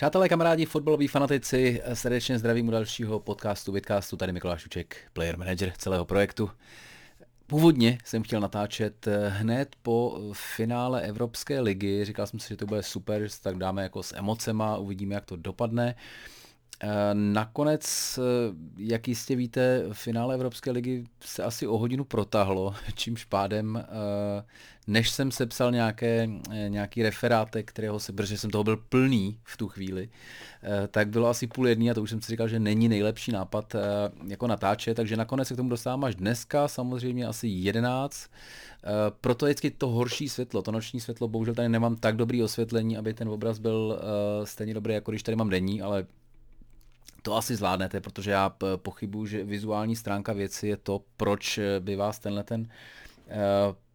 Přátelé, kamarádi, fotbaloví fanatici, srdečně zdravím u dalšího podcastu, vidcastu, tady Mikuláš Uček, player manager celého projektu. Původně jsem chtěl natáčet hned po finále Evropské ligy, říkal jsem si, že to bude super, že se tak dáme jako s emocema, uvidíme, jak to dopadne. Eh, nakonec, eh, jak jistě víte, finále Evropské ligy se asi o hodinu protáhlo, čímž pádem, eh, než jsem sepsal nějaké, nějaký referátek, kterého se, protože jsem toho byl plný v tu chvíli, tak bylo asi půl jedný a to už jsem si říkal, že není nejlepší nápad jako natáčet, takže nakonec se k tomu dostávám až dneska, samozřejmě asi 11. Proto je to horší světlo, to noční světlo, bohužel tady nemám tak dobrý osvětlení, aby ten obraz byl stejně dobrý, jako když tady mám denní, ale to asi zvládnete, protože já pochybuju, že vizuální stránka věci je to, proč eh, by vás tenhle ten uh,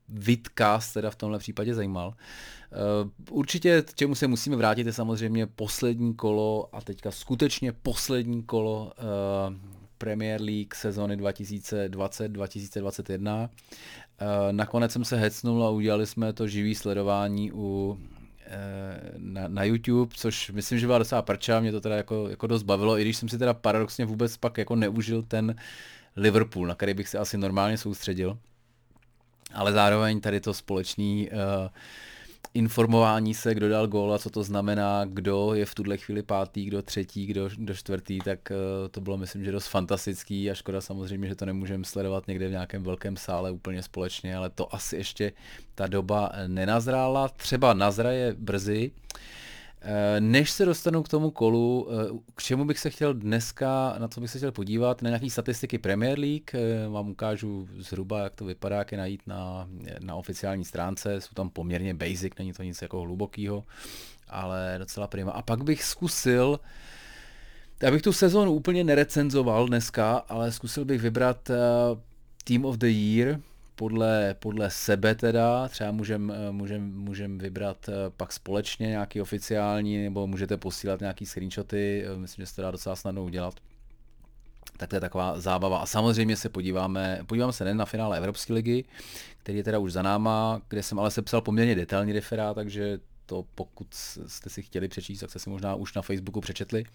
vidcast teda v tomhle případě zajímal. Určitě, čemu se musíme vrátit, je samozřejmě poslední kolo a teďka skutečně poslední kolo Premier League sezony 2020-2021. Uh, nakonec jsem se hecnul a udělali jsme to živý sledování u Eh, na, na YouTube, což myslím, že byla docela prča, mě to teda jako, jako dost bavilo, i když jsem si teda paradoxně vůbec pak jako neužil ten Liverpool, na který bych se asi normálně soustředil. Ale zároveň tady to společný uh, informování se, kdo dal gól a co to znamená, kdo je v tuhle chvíli pátý, kdo třetí, kdo, kdo čtvrtý, tak uh, to bylo myslím, že dost fantastický a škoda samozřejmě, že to nemůžeme sledovat někde v nějakém velkém sále úplně společně, ale to asi ještě ta doba nenazrála, třeba nazraje brzy. Uh, než se dostanu k tomu kolu, eh, k čemu bych se chtěl dneska, na co bych se chtěl podívat, na nějaké statistiky Premier League, eh, vám ukážu zhruba, jak to vypadá, jak je najít na, na oficiální stránce, jsou tam poměrně basic, není to nic jako hlubokého, ale docela prima. A pak bych zkusil, já bych tu sezónu úplně nerecenzoval dneska, ale zkusil bych vybrat Team of the Year, podle, podle sebe teda, třeba můžeme můžem, můžem vybrat eh, pak společně nějaký oficiální, nebo můžete posílat nějaký screenshoty, eh, myslím, že se to dá docela snadno udělat. Tak to je taková zábava. A samozřejmě se podíváme, podíváme se nejen na finále Evropské ligy, který je teda už za náma, kde jsem ale sepsal poměrně detailní referát, takže to pokud jste si chtěli přečíst, tak jste si možná už na Facebooku přečetli.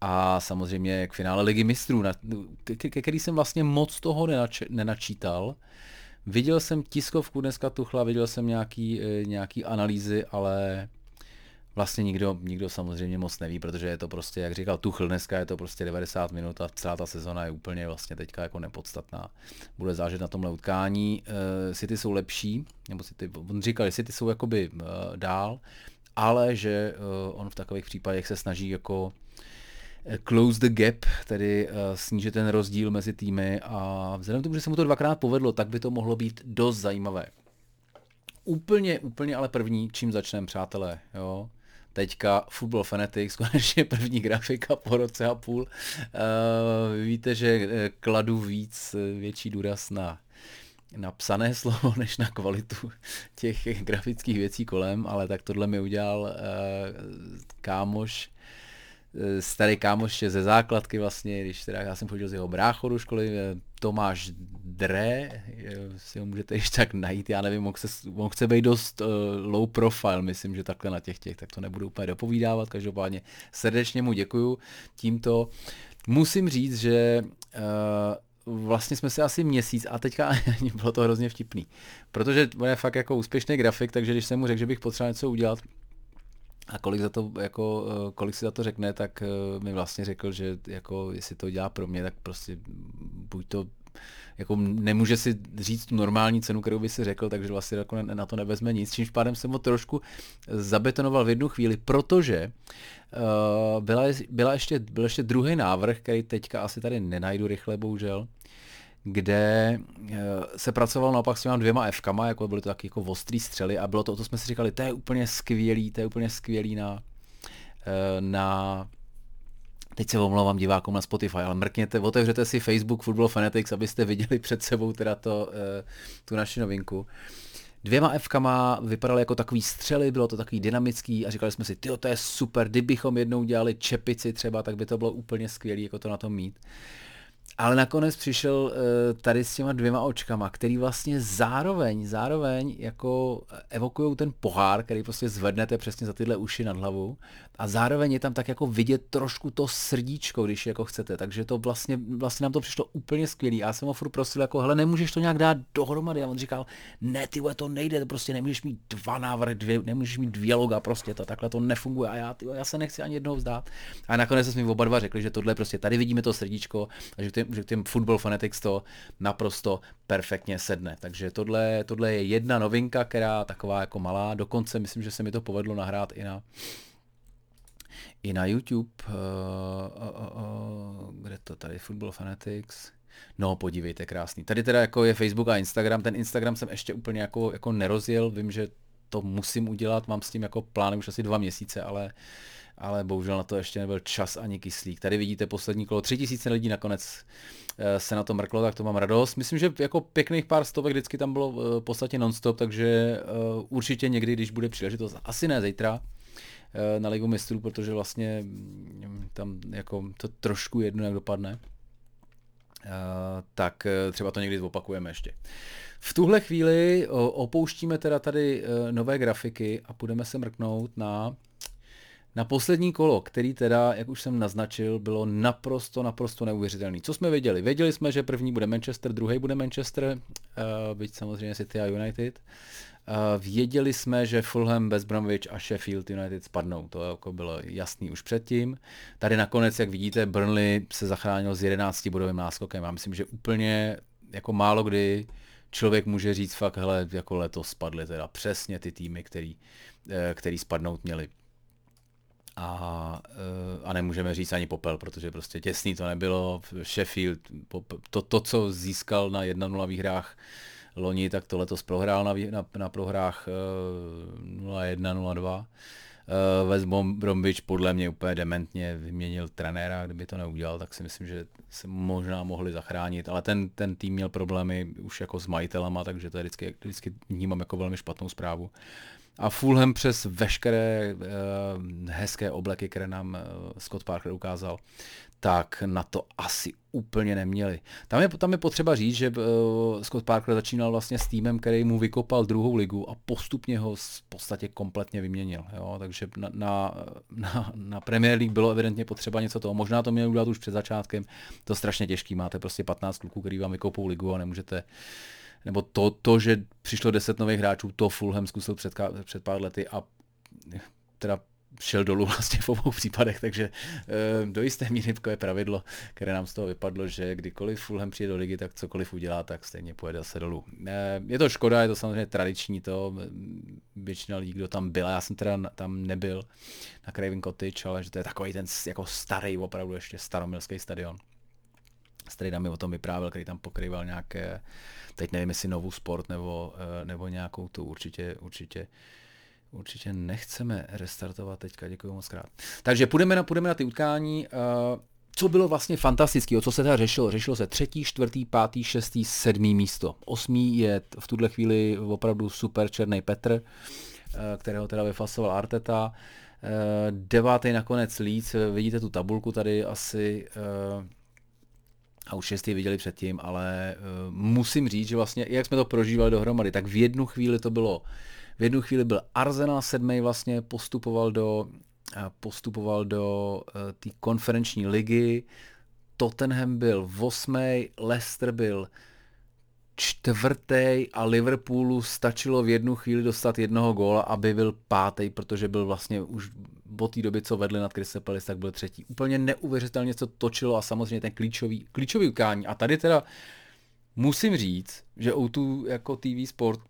A samozřejmě k finále ligy mistrů, ke který jsem vlastně moc toho nenač, nenačítal, Viděl jsem tiskovku dneska Tuchla, viděl jsem nějaký, eh, nějaký analýzy, ale vlastně nikdo, nikdo samozřejmě moc neví, protože je to prostě, jak říkal Tuchl dneska, je to prostě 90 minut a celá ta sezona je úplně vlastně teďka jako nepodstatná. Bude zážet na tomhle utkání. Uh, City jsou lepší, nebo City, on říkal, že City jsou jakoby uh, dál, ale že on v takových případech se snaží jako Eh, close the gap, tedy uh, snížit ten rozdíl mezi týmy a vzhledem k tomu, že se mu to dvakrát povedlo, tak by to mohlo být dost zajímavé. Úplně, úplně ale první, čím začneme, přátelé, jo. Teďka Football Fanatics, konečně první grafika po roce a půl. Uh, víte, že kladu víc, větší důraz na na psané slovo, než na kvalitu těch grafických věcí kolem, ale tak tohle mi udělal uh, kámoš, Eh, starý kámoš ze základky vlastně, když teda já jsem chodil z jeho brácho do školy, eh, Tomáš Dre, eh, si ho můžete ještě tak najít, já nevím, on chce, on chce být dost uh, low profile, myslím, že takhle na těch těch, tak to nebudu úplně dopovídávat, každopádně srdečně mu děkuju tímto. Musím říct, že uh, vlastně jsme se asi měsíc a teďka bylo to hrozně vtipný, protože on je fakt jako úspěšný grafik, takže když jsem mu řekl, že bych potřeboval něco udělat, a kolik, za to, jako, eh, kolik si za to řekne, tak eh, mi vlastně řekl, že jako, jestli to dělá pro mě, tak prostě buď to jako nemůže si říct tu normální cenu, kterou by si řekl, takže vlastně jako na to nevezme nic. Čímž pádem jsem ho trošku zabetonoval v jednu chvíli, protože uh, byla, byla ještě, byl ještě druhý návrh, který teďka asi tady nenajdu rychle, bohužel, kde eh, se pracoval naopak s těma dvěma Fkama, jako byly to taky jako ostrý střely a bylo to, to jsme si říkali, to je úplně skvělý, to je úplně skvělý na, eh, na teď se omlouvám divákům na Spotify, ale mrkněte, otevřete si Facebook Football Fanatics, abyste viděli před sebou teda to, eh, tu naši novinku. Dvěma Fkama vypadaly jako takový střely, bylo to takový dynamický a říkali jsme si, ty to je super, kdybychom jednou dělali čepici třeba, tak by to bylo úplně skvělé, jako to na tom mít. Ale nakonec přišel uh, tady s těma dvěma očkama, který vlastně zároveň, zároveň jako evokují ten pohár, který prostě zvednete přesně za tyhle uši nad hlavu a zároveň je tam tak jako vidět trošku to srdíčko, když jako chcete, takže to vlastně, vlastně nám to přišlo úplně skvělý. Já jsem ho furt prosil jako, hele, nemůžeš to nějak dát dohromady a on říkal, ne, ty to nejde, to prostě nemůžeš mít dva návrhy, dvě, nemůžeš mít dvě loga, prostě to takhle to nefunguje a já, tyjo, já se nechci ani jednou vzdát. A nakonec jsme mi oba dva řekli, že tohle prostě tady vidíme to srdíčko a že že tím Football Fanatics to naprosto perfektně sedne. Takže tohle, tohle je jedna novinka, která taková jako malá, dokonce myslím, že se mi to povedlo nahrát i na i na YouTube, uh, uh, uh, kde to tady, Football Fanatics, No, podívejte, krásný. Tady teda jako je Facebook a Instagram, ten Instagram jsem ještě úplně jako, jako nerozjel, vím, že to musím udělat, mám s tím jako plán už asi dva měsíce, ale, ale bohužel na to ještě nebyl čas ani kyslík. Tady vidíte poslední kolo, tři tisíce lidí nakonec se na to mrklo, tak to mám radost. Myslím, že jako pěkných pár stovek vždycky tam bylo v podstatě nonstop, takže určitě někdy, když bude příležitost, asi ne zítra, Eh, na Ligu mistrů, protože vlastně mm, tam jako to trošku jedno, jak dopadne. Tak eh, třeba to někdy zopakujeme ještě. V tuhle chvíli opouštíme teda tady nové grafiky a půjdeme se mrknout na na poslední kolo, který teda, jak už jsem naznačil, bylo naprosto, naprosto neuvěřitelný. Co jsme věděli? Věděli jsme, že první bude Manchester, druhý bude Manchester, uh, byť samozřejmě City a United. Věděli jsme, že Fulham, West Bromwich a Sheffield United spadnou. To jako bylo jasný už předtím. Tady nakonec, jak vidíte, Burnley se zachránil s 11 bodovým náskokem. Já myslím, že úplně jako málo kdy člověk může říct fakt, hele, jako letos spadly teda přesně ty týmy, který, eh, který spadnout měli. A, eh, a nemůžeme říct ani popel, protože prostě těsný to nebylo. Sheffield, to, to co získal na 1-0 výhrách loni, tak to letos prohrál na, na, na prohrách 0-1, 0-2. West Bromwich podle mě úplně dementně vyměnil trenéra, kdyby to neudělal, tak si myslím, že se možná mohli zachránit, ale ten, ten tým měl problémy už jako s majitelama, takže to je vždycky, vždycky vnímám jako velmi špatnou zprávu. A Fulham přes veškeré uh, hezké obleky, které nám uh, Scott Parker ukázal, tak na to asi úplně neměli. Tam je, tam je potřeba říct, že uh, Scott Parker začínal vlastně s týmem, který mu vykopal druhou ligu a postupně ho v podstatě kompletně vyměnil. Jo? Takže na, na, na, na Premier League bylo evidentně potřeba něco toho. Možná to měl udělat už před začátkem. To strašně těžký. Máte prostě 15 kluků, který vám vykopou ligu a nemůžete nebo to, to, že přišlo 10 nových hráčů, to Fulham zkusil před, před pár lety a teda šel dolů vlastně v obou případech, takže e, do jisté míry je pravidlo, které nám z toho vypadlo, že kdykoliv Fulham přijde do ligy, tak cokoliv udělá, tak stejně pojede se dolů. E, je to škoda, je to samozřejmě tradiční to, většina lidí, kdo tam byl, já jsem teda tam nebyl na Craven Cottage, ale že to je takový ten jako starý, opravdu ještě staromilský stadion. Strejda mi o tom vyprávěl, který tam pokrýval nějaké, teď nevím, jestli novou sport nebo, eh, nebo nějakou tu určitě, určitě určitě nechceme restartovat teďka, děkuji moc krát. Takže půjdeme na, půjdeme na ty utkání. Uh, co bylo vlastně fantastického, co se teda řešilo? Řešilo se třetí, čtvrtý, pátý, šestý, sedmý místo. Osmý je v tuhle chvíli opravdu super černý Petr, uh, kterého teda vyfasoval Arteta. Devátý nakonec Leeds, vidíte tu tabulku tady asi a už šestý viděli předtím, ale musím říct, že vlastně, jak jsme to prožívali dohromady, tak v jednu chvíli to bylo v jednu chvíli byl Arsenal sedmý vlastně, postupoval do, eh, postupoval do eh, té konferenční ligy, Tottenham byl osmý, Leicester byl čtvrtý a Liverpoolu stačilo v jednu chvíli dostat jednoho góla, aby byl pátý, protože byl vlastně už po té době, co vedli nad Crystal Palace, tak byl třetí. Úplně neuvěřitelně co točilo a samozřejmě ten klíčový, klíčový ukání. A tady teda musím říct, že O2 jako TV Sport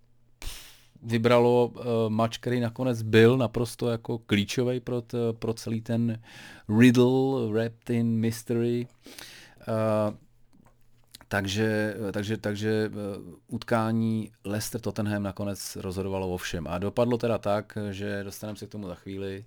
vybralo uh, mač, který nakonec byl naprosto jako klíčový pro, t, pro celý ten riddle, wrapped in mystery. Uh, takže, takže, takže uh, utkání Leicester Tottenham nakonec rozhodovalo o všem. A dopadlo teda tak, že dostaneme se k tomu za chvíli.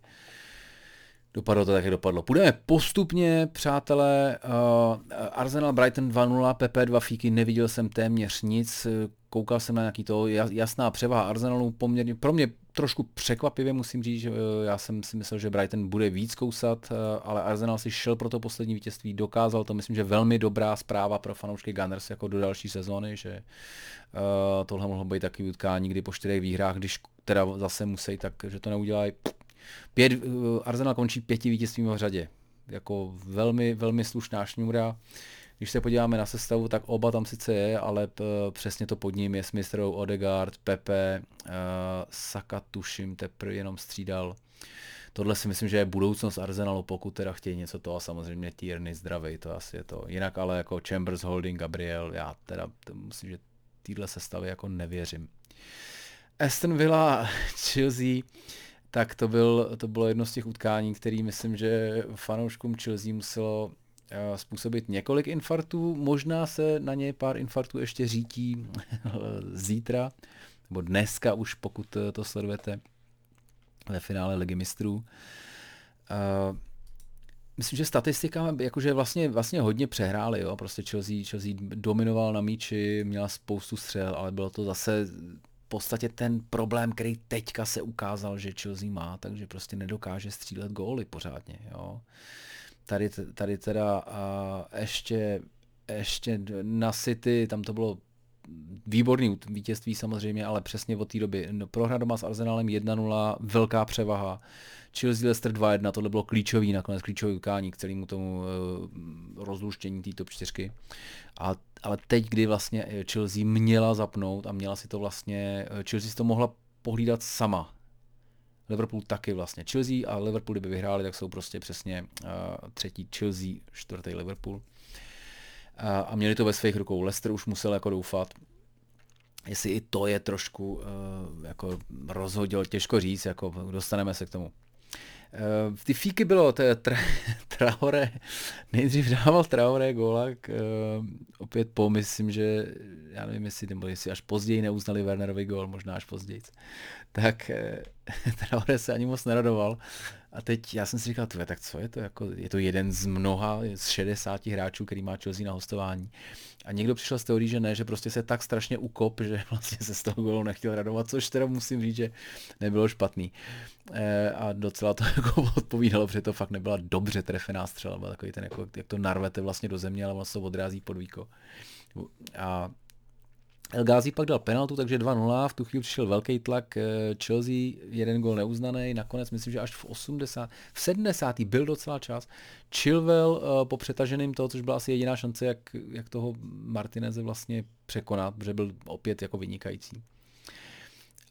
Dopadlo to tak, jak dopadlo. Půjdeme postupně, přátelé. Uh, Arsenal Brighton 2-0, PP2 fíky, neviděl jsem téměř nic koukal jsem na nějaký to jasná převaha Arsenalu, poměrně, pro mě trošku překvapivě musím říct, že eh, já jsem si myslel, že Brighton bude víc kousat, eh, ale Arsenal si šel pro to poslední vítězství, dokázal to, myslím, že velmi dobrá zpráva pro fanoušky Gunners jako do další sezóny, že uh, tohle mohlo být takový utkání, kdy po čtyřech výhrách, když teda zase musí, tak že to neudělají. Pět, uh, Arsenal končí pěti vítězstvím v řadě. Jako velmi, velmi slušná šňůra. Když se podíváme na sestavu, tak oba tam sice je, ale p- přesně to pod ním je Smith Odegaard, Pepe, uh, Saka tuším, teprve jenom střídal. Tohle si myslím, že je budoucnost Arsenalu, pokud teda chtějí něco to a samozřejmě Tierney zdravý, to asi je to. Jinak ale jako Chambers, Holding, Gabriel, já teda to musím, že týhle sestavy jako nevěřím. Aston Villa, Chelsea, tak to, byl, to bylo jedno z těch utkání, který myslím, že fanouškům Chelsea muselo Eh, způsobit několik infarktů, možná se na ně pár infarktů ještě řítí zítra, nebo dneska už, pokud eh, to sledujete ve finále Ligy mistrů. Uh, myslím, že statistika, jakože vlastně, vlastně hodně přehráli, jo, prostě Chelsea, Chelsea dominoval na míči, měla spoustu střel, ale bylo to zase podstatě ten problém, který teďka se ukázal, že Chelsea má, takže prostě nedokáže střílet góly pořádně, jo. Tady, tady teda a ještě, ještě na City, tam to bylo výborný vítězství samozřejmě, ale přesně od té doby. No, prohra doma s Arsenalem 1-0, velká převaha. Chelsea Leicester 2-1, tohle bylo klíčový, nakonec klíčový ukání k celému tomu uh, rozluštění té top 4. A, ale teď, kdy vlastně Chelsea měla zapnout a měla si to vlastně, Chelsea si to mohla pohlídat sama, Liverpool taky vlastně. Chelsea a Liverpool, kdyby vyhráli, tak jsou prostě přesně uh, třetí Chelsea, čtvrtý Liverpool. Uh, a měli to ve svých rukou. Leicester už musel jako doufat, jestli i to je trošku uh, jako rozhodil, těžko říct, jako dostaneme se k tomu. V ty fíky bylo, to je tra, Traore, nejdřív dával Traore gólak, uh, opět po, myslím, že, já nevím, jestli, nebo jestli až později neuznali Wernerovi gól, možná až později tak eh, Traore se ani moc neradoval. A teď já jsem si říkal, tak co je to? Jako, je to jeden z mnoha, z 60 hráčů, který má Chelsea na hostování. A někdo přišel z teorii, že ne, že prostě se tak strašně ukop, že vlastně se z toho golu nechtěl radovat, což teda musím říct, že nebylo špatný. E, a docela to jako odpovídalo, protože to fakt nebyla dobře trefená střela, byl takový ten, jako, jak to narvete vlastně do země, ale vlastně odrází pod víko. A El Ghazi pak dal penaltu, takže 2-0, v tu chvíli přišel velký tlak, eh, Chelsea jeden gol neuznaný, nakonec myslím, že až v 80, v 70. byl docela čas, Chilwell eh, po přetaženým toho, což byla asi jediná šance, jak, jak toho Martineze vlastně překonat, protože byl opět jako vynikající.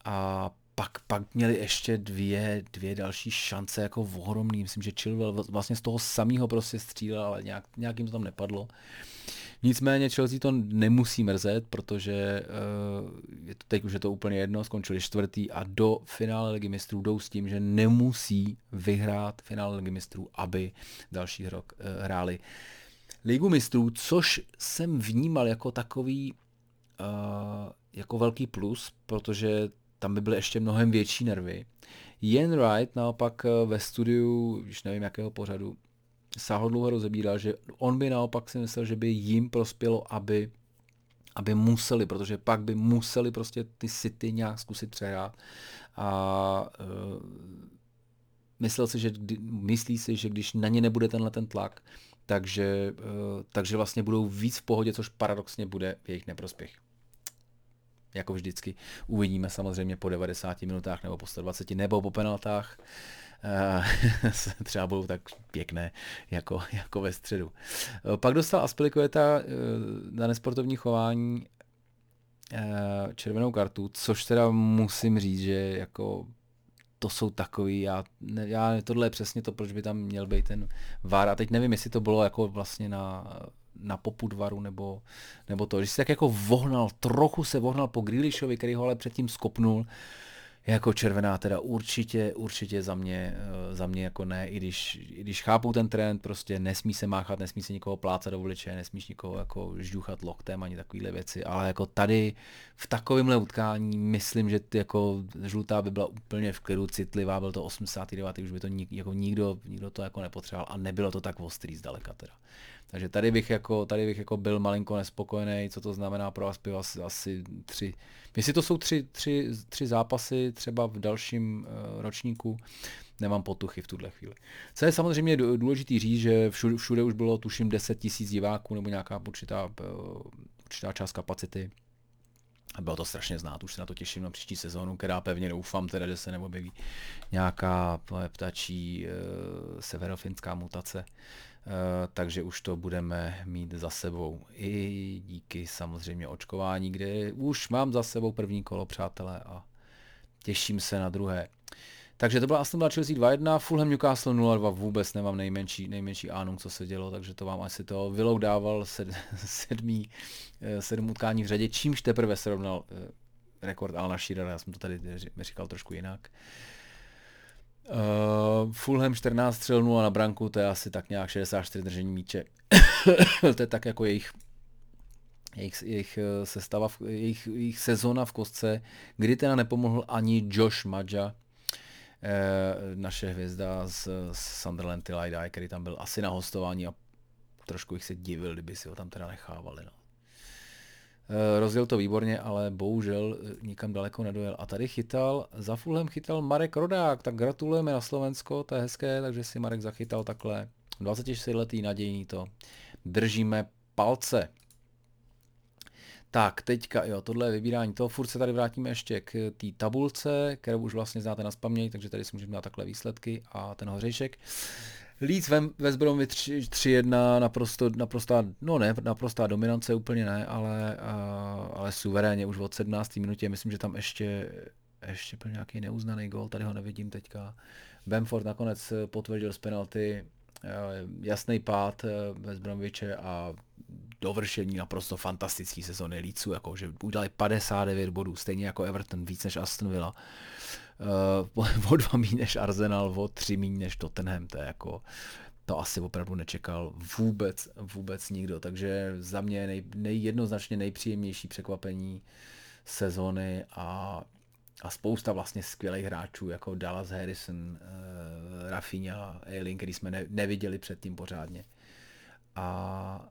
A pak, pak měli ještě dvě, dvě další šance jako ohromný, myslím, že Chilwell vlastně z toho samého prostě střílel, ale nějak, nějak jim to tam nepadlo. Uh, Nicméně Chelsea to nemusí mrzet, protože uh, je to, teď už je to úplně jedno, skončili čtvrtý a do finále ligy mistrů jdou s tím, že nemusí vyhrát finále ligy mistrů, aby další rok uh, hráli ligu mistrů, což jsem vnímal jako takový uh, jako velký plus, protože tam by byly ještě mnohem větší nervy. Jen Wright naopak ve studiu, už nevím jakého pořadu, sáhodlouho rozebíral, že on by naopak si myslel, že by jim prospělo, aby aby museli, protože pak by museli prostě ty City nějak zkusit přehrát. A uh, myslel si, že myslí si, že když na ně nebude tenhle ten tlak, takže, uh, takže vlastně budou víc v pohodě, což paradoxně bude v jejich neprospěch. Jako vždycky uvidíme samozřejmě po 90 minutách nebo po 120 nebo po penaltách. Eh, třeba budou tak pěkné jako, jako ve středu. Eh, pak dostal Aspilicueta eh, na nesportovní chování červenou kartu, což teda musím říct, že jako to jsou takový, já, já tohle je přesně to, proč by tam měl být ten VAR a teď nevím, jestli to bylo jako vlastně na, na popudvaru nebo, nebo to, že si tak jako vohnal, trochu se vohnal po Grealishovi, který ho ale předtím skopnul, jako červená teda určitě, určitě za mě, eh, za mě jako ne, i když, i když chápu ten trend, prostě nesmí se máchat, nesmí se nikoho plácat do voliče, nesmíš nikoho jako žduchat loktem ani takovéhle věci, ale jako tady v takovémhle utkání myslím, že ty jako žlutá by byla úplně v klidu citlivá, byl to 89. už by to nik, jako nikdo, nikdo to jako nepotřeboval a nebylo to tak ostrý zdaleka teda. Takže tady bych jako, tady bych jako byl malinko nespokojený, co to znamená pro Aspy asi, asi tři, jestli to jsou tři, tři, tři zápasy, třeba v dalším uh, ročníku, nemám potuchy v tuhle chvíli. Co je samozřejmě důležitý říct, že všude, všude už bylo tuším 10 tisíc diváků nebo nějaká určitá, uh, určitá část kapacity. A bylo to strašně znát, už se na to těším na příští sezónu, která pevně doufám teda, že se neobjeví nějaká ptačí uh, severofinská mutace. Uh, takže už to budeme mít za sebou. I díky samozřejmě očkování, kde už mám za sebou první kolo, přátelé, a těším se na druhé. Takže to byla Aston Villa Chelsea 2-1, Fulham Newcastle 0-2, vůbec nemám nejmenší, nejmenší ánum, co se dělo, takže to vám asi to Villou dával sed, sedmý, eh, sedm utkání v řadě, čímž teprve srovnal eh, rekord Alna Shearera, já jsem to tady říkal trošku jinak. Uh, Fulham 14 střel 0 na branku, to je asi tak nějak 64 držení míče. to je tak jako jejich jejich, jejich sestava, jejich, jejich sezona v kostce, kdy teda nepomohl ani Josh Madja, Eh, naše hvězda z, z Sunderland Tilly který tam byl asi na hostování a trošku jich se divil, kdyby si ho tam teda nechávali. No. Eh, rozjel to výborně, ale bohužel eh, nikam daleko nedojel. A tady chytal, za Fulhem chytal Marek Rodák, tak gratulujeme na Slovensko, to je hezké, takže si Marek zachytal takhle. 24 letý nadějný to. Držíme palce. Tak, teďka, jo, tohle je vybírání toho, furt se tady vrátíme ještě k té tabulce, kterou už vlastně znáte na spaměť, takže tady si můžeme dát takhle výsledky a ten hořejšek. Leeds West Bromwich 3-1, naprosto, naprostá, no ne, naprostá dominance úplně ne, ale, ale suverénně už od 17. minutě, myslím, že tam ještě, ještě byl nějaký neuznaný gol, tady ho nevidím teďka. Bamford nakonec potvrdil z penalty, jasný pád West Bromwiche a dovršení naprosto fantastický sezony Leedsu, jako že udělali 59 bodů, stejně jako Everton, víc než Aston Villa. Uh, o dva míň než Arsenal, o tři míň než Tottenham, to je jako, to asi opravdu nečekal vůbec, vůbec nikdo, takže za mě nej, nejjednoznačně nejpříjemnější překvapení sezony a, a spousta vlastně skvělých hráčů, jako Dallas Harrison, uh, Rafinha, Eiling, který jsme ne, neviděli předtím pořádně. A,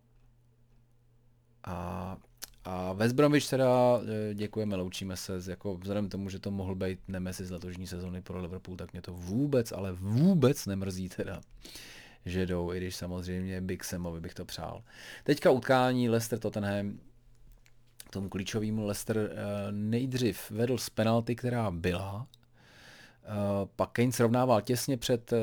a, a West Bromwich teda e, děkujeme, loučíme se, jako vzhledem tomu, že to mohl být nemesi z letošní sezóny pro Liverpool, tak mě to vůbec, ale vůbec nemrzí teda že jdou, i když samozřejmě Big Samovi bych to přál. Teďka utkání Leicester Tottenham, tomu klíčovému Leicester e, nejdřív vedl z penalty, která byla, pak Kane srovnával těsně před eh,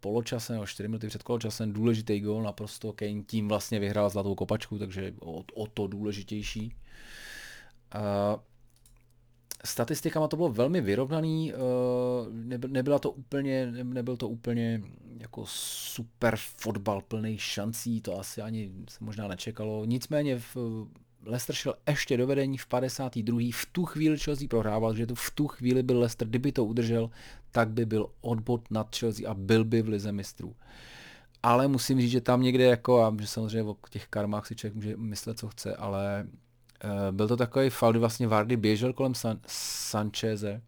poločasem, nebo 4 minuty před poločasem, důležitý gol, naprosto Kane tím vlastně vyhrál zlatou kopačku, takže o, o to důležitější. Uh, statistikama to bylo velmi vyrovnaný, nebyla to úplně, nebyl to úplně jako super fotbal plný šancí, to asi ani se možná nečekalo. Nicméně v Leicester šel ještě do vedení v 52. V tu chvíli Chelsea prohrával, že to v tu chvíli byl Leicester, kdyby to udržel, tak by byl odbod nad Chelsea a byl by v lize mistrů. Ale musím říct, že tam někde jako, a že samozřejmě o těch karmách si člověk může myslet, co chce, ale uh, byl to takový faul, vlastně Vardy běžel kolem San- Sancheze,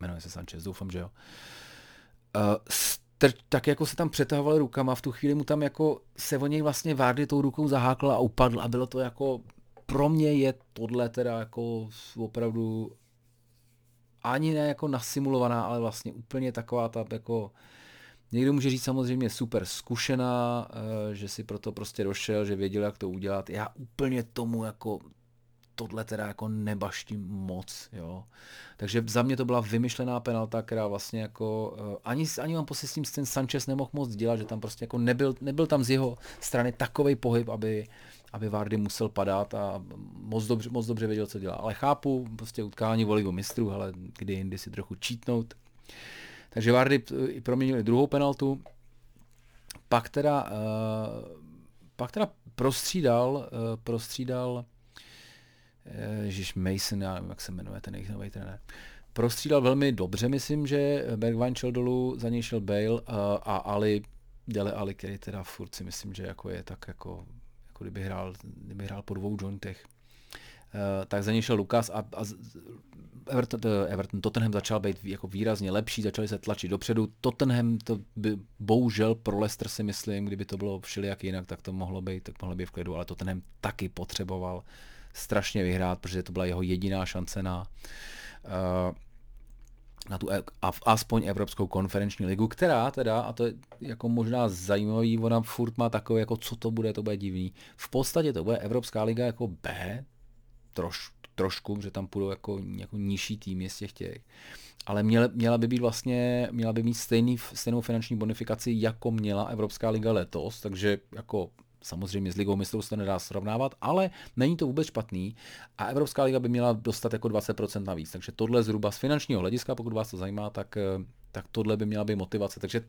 jmenuje se Sanchez, doufám, že jo, uh, tr- tak jako se tam přetahoval rukama, v tu chvíli mu tam jako se o něj vlastně Vardy tou rukou zahákl a upadl a bylo to jako, pro mě je tohle teda jako opravdu ani ne jako nasimulovaná, ale vlastně úplně taková ta jako, někdo může říct samozřejmě super zkušená, eh, že si proto prostě došel, že věděl, jak to udělat. Já úplně tomu jako tohle teda jako nebaštím moc, jo. Takže za mě to byla vymyšlená penalta, která vlastně jako, uh, ani, ani mám pocit s tím ten Sanchez nemohl moc dělat, že tam prostě jako nebyl, nebyl tam z jeho strany takový pohyb, aby, aby Vardy musel padat a moc dobře, moc dobře věděl, co dělá. Ale chápu, prostě utkání volí o mistru, ale kdy jindy si trochu čítnout. Takže Vardy eh, proměnili druhou penaltu, pak teda, uh, pak teda prostřídal, prostřídal Ježíš Mason, já nevím, jak se jmenuje ten jejich nový trenér. Prostřídal velmi dobře, myslím, že Bergwijn šel dolů, za něj šel Bale a, a Ali, Dele Ali, který teda furt si myslím, že jako je tak jako, jako kdyby, hrál, kdyby hrál po dvou jointech. Uh, tak za něj šel Lukas a, a Everton, Everton, Tottenham začal být jako výrazně lepší, začali se tlačit dopředu. Tottenham to by bohužel pro Leicester si myslím, kdyby to bylo všelijak jinak, tak to mohlo být, tak mohlo být v klidu, ale Tottenham taky potřeboval strašně vyhrát, protože to byla jeho jediná šance na, na tu e- aspoň Evropskou konferenční ligu, která teda, a to je jako možná zajímavý, ona furt má takové, jako co to bude, to bude divný. V podstatě to bude Evropská liga jako B, troš, trošku, že tam půjdou jako, jako nižší tým z těch těch. Ale měla, měla by být vlastně, měla by mít stejný, stejnou finanční bonifikaci, jako měla Evropská liga letos, takže jako samozřejmě s ligou mistrů se to nedá srovnávat, ale není to vůbec špatný a Evropská liga by měla dostat jako 20% navíc. Takže tohle zhruba z finančního hlediska, pokud vás to zajímá, tak, eh, tak tohle by měla být motivace. Takže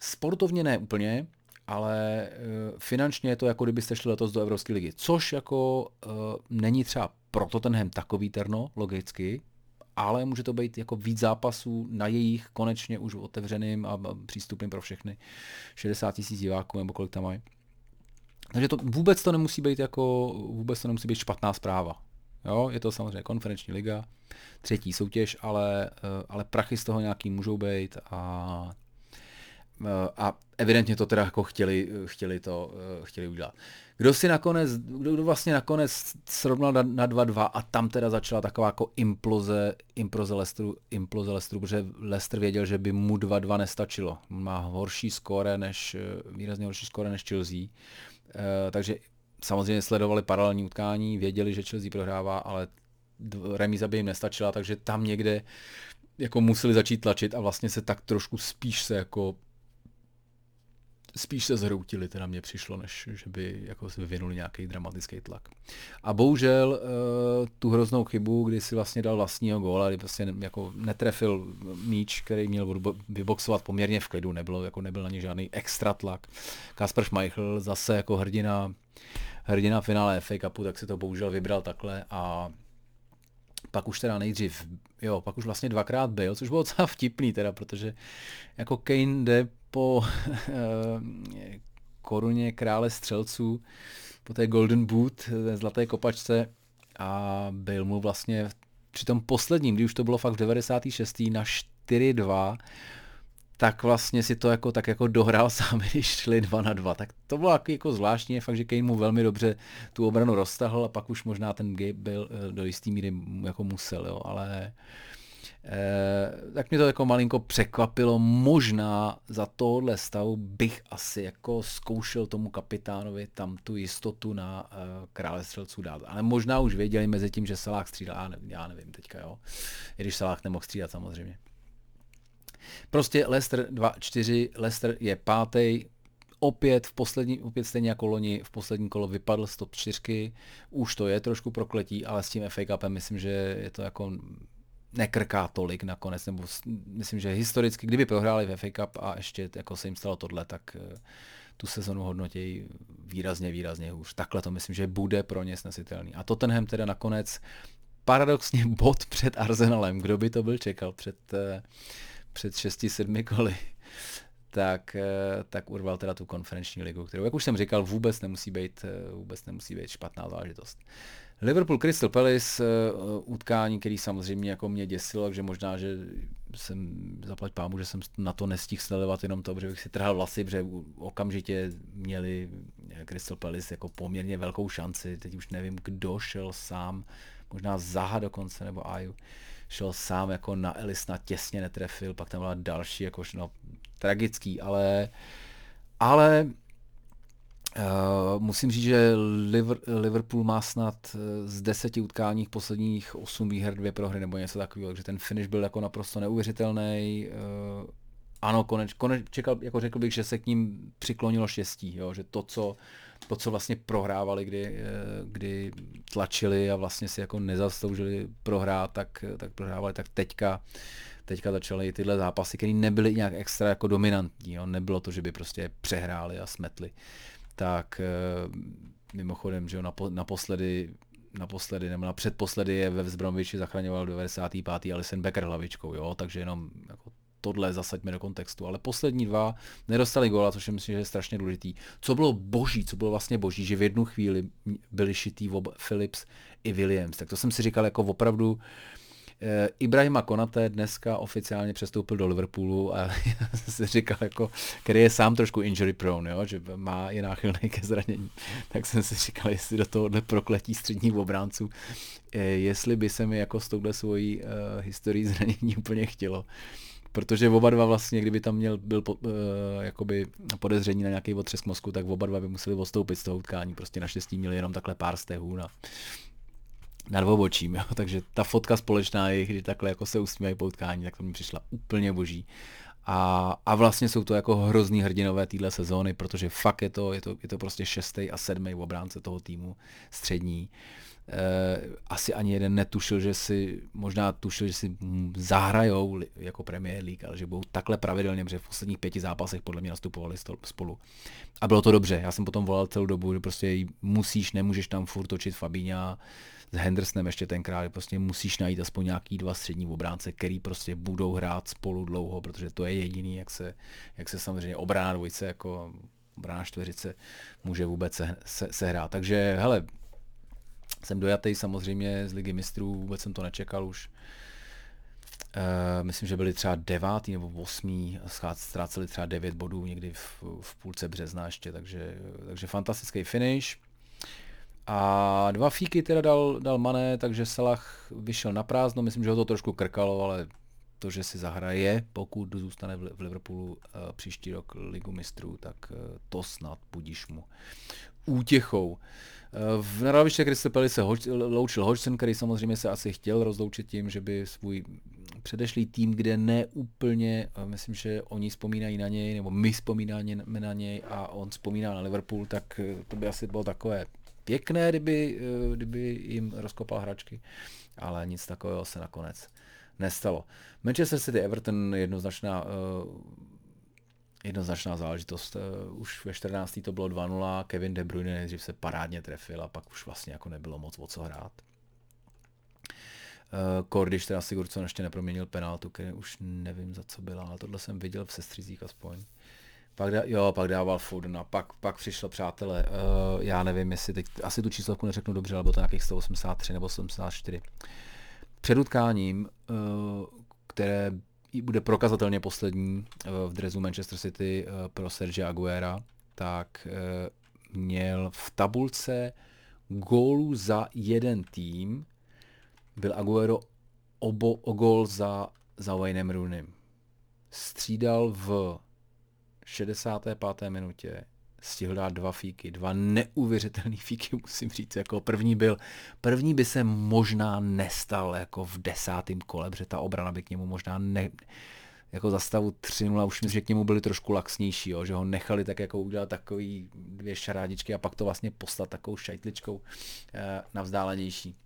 sportovně ne úplně, ale eh, finančně je to jako kdybyste šli letos do Evropské ligy, což jako uh, není třeba proto tenhle takový terno, logicky, ale může to být jako víc zápasů na jejich konečně už otevřeným a přístupným pro všechny 60 tisíc diváků nebo kolik tam mají. Takže to vůbec to nemusí být jako, vůbec to nemusí být špatná zpráva. Jo, je to samozřejmě konferenční liga, třetí soutěž, ale, eh, ale prachy z toho nějaký můžou být a, eh, a evidentně to teda jako chtěli, chtěli to eh, chtěli udělat. Kdo si nakonec, kdo vlastně nakonec srovnal na 2-2 a tam teda začala taková jako imploze, imploze Lesteru, imploze Lesteru, protože Lester věděl, že by mu 2-2 nestačilo. Má horší skóre než, výrazně horší skóre než Chelsea takže samozřejmě sledovali paralelní utkání, věděli, že Chelsea prohrává, ale remíza by jim nestačila, takže tam někde jako museli začít tlačit a vlastně se tak trošku spíš se jako spíš se zhroutili, teda mně přišlo, než že by jako vyvinuli nějaký dramatický tlak. A bohužel uh, tu hroznou chybu, kdy si vlastně dal vlastního góla, kdy vlastně jako netrefil míč, který měl vyboxovat poměrně v klidu, nebylo, jako nebyl na ně žádný extra tlak. Kasper Schmeichel zase jako hrdina, hrdina finále FA Cupu, tak si to bohužel vybral takhle a pak už teda nejdřív, jo, pak už vlastně dvakrát byl, což bylo docela vtipný teda, protože jako Kane jde po eh, koruně krále střelců, po té Golden Boot, té zlaté kopačce a byl mu vlastně při tom posledním, kdy už to bylo fakt v 96. na 4-2, tak vlastně si to jako, tak jako dohrál sám, když šli 2 na 2. Tak to bylo jako, jako zvláštní, fakt, že Kane mu velmi dobře tu obranu roztahl a pak už možná ten Gabe byl eh, do jistý míry jako musel, jo, ale Eh, tak mě to jako malinko překvapilo. Možná za tohle stavu bych asi jako zkoušel tomu kapitánovi tam tu jistotu na uh, krále střelců dát. Ale možná už věděli mezi tím, že Salah střídal. Já nevím, já nevím teďka, jo. I když Salah nemohl střídat samozřejmě. Prostě Leicester 2-4, Leicester je pátý, opět v poslední, opět stejně jako loni, v poslední kolo vypadl z top 4, už to je trošku prokletí, ale s tím FA Cupem myslím, že je to jako nekrká tolik nakonec, nebo myslím, že historicky, kdyby prohráli ve FA Cup a ještě jako se jim stalo tohle, tak eh, tu sezonu hodnotí výrazně, výrazně hůř. Takhle to myslím, že bude pro ně snesitelný. A Tottenham teda nakonec paradoxně bod před Arsenalem, kdo by to byl čekal před, eh, před 6-7 koly, tak, eh, tak urval teda tu konferenční ligu, kterou, jak už jsem říkal, vůbec nemusí být, vůbec nemusí být špatná záležitost. Liverpool Crystal Palace, uh, utkání, který samozřejmě jako mě děsilo, takže možná, že jsem zaplať pámu, že jsem na to nestihl sledovat jenom to, že bych si trhal vlasy, protože okamžitě měli Crystal Palace jako poměrně velkou šanci. Teď už nevím, kdo šel sám, možná Zaha dokonce, nebo Aju, šel sám jako na Elisna, těsně netrefil, pak tam byla další, jako no, tragický, ale ale Uh, musím říct, že Liverpool má snad eh, z deseti utkání posledních osm výher, dvě prohry nebo něco takového, takže ten finish byl jako naprosto neuvěřitelný. Uh, ano, konec, konec, čekal, jako řekl bych, že se k ním přiklonilo štěstí, jo, že to, co, to, co vlastně prohrávali, kdy, kdy tlačili a vlastně si jako nezasloužili prohrát, tak, tak prohrávali, tak teďka teďka začaly tyhle zápasy, které nebyly nějak extra jako dominantní. Jo. Nebylo to, že by prostě přehráli a smetli tak eh, mimochodem, že naposledy naposledy nebo na předposledy je ve Vzbromoviči zachraňoval 95. Alison Becker hlavičkou, jo, takže jenom jako tohle zasaďme do kontextu. Ale poslední dva nedostali góla, což myslím, že je strašně důležitý. Co bylo boží, co bylo vlastně boží, že v jednu chvíli byli šitý ob Philips i Williams. Tak to jsem si říkal jako opravdu, Eh, Ibrahima Konate dneska oficiálně přestoupil do Liverpoolu a já si říkal, jako, který je sám trošku injury prone, jo, že má je náchylný ke zranění, tak jsem si říkal, jestli do tohohle prokletí středních obránců, eh, jestli by se mi jako s touhle svojí uh, historií zranění úplně chtělo protože oba dva vlastně, kdyby tam měl, byl po, uh, jakoby podezření na nějaký otřesk mozku, tak oba dva by museli odstoupit z toho utkání. Prostě naštěstí měli jenom takhle pár stehů na, na dvobočím, jo? takže ta fotka společná je, kdy takhle jako se usmívají po utkání, tak to mi přišla úplně boží. A, a vlastně jsou to jako hrozný hrdinové téhle sezóny, protože fakt je to, je to, je to prostě šestý a sedmý obránce toho týmu střední. Eh, asi ani jeden netušil, že si, možná tušil, že si zahrajou jako Premier League, ale že budou takhle pravidelně, protože v posledních pěti zápasech podle mě nastupovali spolu. A bylo to dobře, já jsem potom volal celou dobu, že prostě musíš, nemůžeš tam furt točit Fabíňa s Hendersonem ještě tenkrát, prostě musíš najít aspoň nějaký dva střední obránce, který prostě budou hrát spolu dlouho, protože to je jediný, jak se, jak se samozřejmě obrana dvojice jako obrana čtveřice může vůbec se, se, se hrát. Takže hele, jsem dojatý samozřejmě z ligy mistrů, vůbec jsem to nečekal už. Uh, myslím, že byli třeba devátý nebo osmý, ztráceli třeba devět bodů někdy v, v půlce března ještě, takže, takže fantastický finish. A dva fíky teda dal, dal Mané, takže Salah vyšel na prázdno, myslím, že ho to trošku krkalo, ale to, že si zahraje, pokud zůstane v Liverpoolu uh, příští rok ligu mistrů, tak uh, to snad budíš mu útěchou. V Naraviště Kristopeli se hoč, loučil Hodgson, který samozřejmě se asi chtěl rozloučit tím, že by svůj předešlý tým, kde ne úplně, myslím, že oni vzpomínají na něj, nebo my vzpomínáme na něj a on vzpomíná na Liverpool, tak to by asi bylo takové pěkné, kdyby, kdyby jim rozkopal hračky, ale nic takového se nakonec nestalo. Manchester City Everton jednoznačná jednoznačná záležitost. Eh, už ve 14. to bylo 2-0, Kevin De Bruyne nejdřív se parádně trefil a pak už vlastně jako nebylo moc o co hrát. Kordiš teda Sigurdsson ještě neproměnil penaltu, který už nevím za co byla, ale tohle jsem viděl v sestřizích aspoň. Pak, dá, jo, pak dával Foden a pak, pak přišlo, přátelé, uh, já nevím, jestli teď, asi tu číslovku neřeknu dobře, ale bylo to nějakých 183 nebo 184. Před utkáním, uh, které bude prokazatelně poslední eh, v drezu Manchester City eh, pro Serge Aguera, tak eh, měl v tabulce gólů za jeden tým byl Aguero obo, o gól za, za Waynem Rooneym. Střídal v 65. minutě stihl dát dva fíky, dva neuvěřitelné fíky, musím říct. Jako první byl, první by se možná nestal jako v desátém kole, protože ta obrana by k němu možná ne, jako za stavu 3-0, už myslím, že k němu byli trošku laxnější, jo, že ho nechali tak jako udělat takový dvě šarádičky a pak to vlastně poslat takovou šajtličkou eh, na vzdálenější.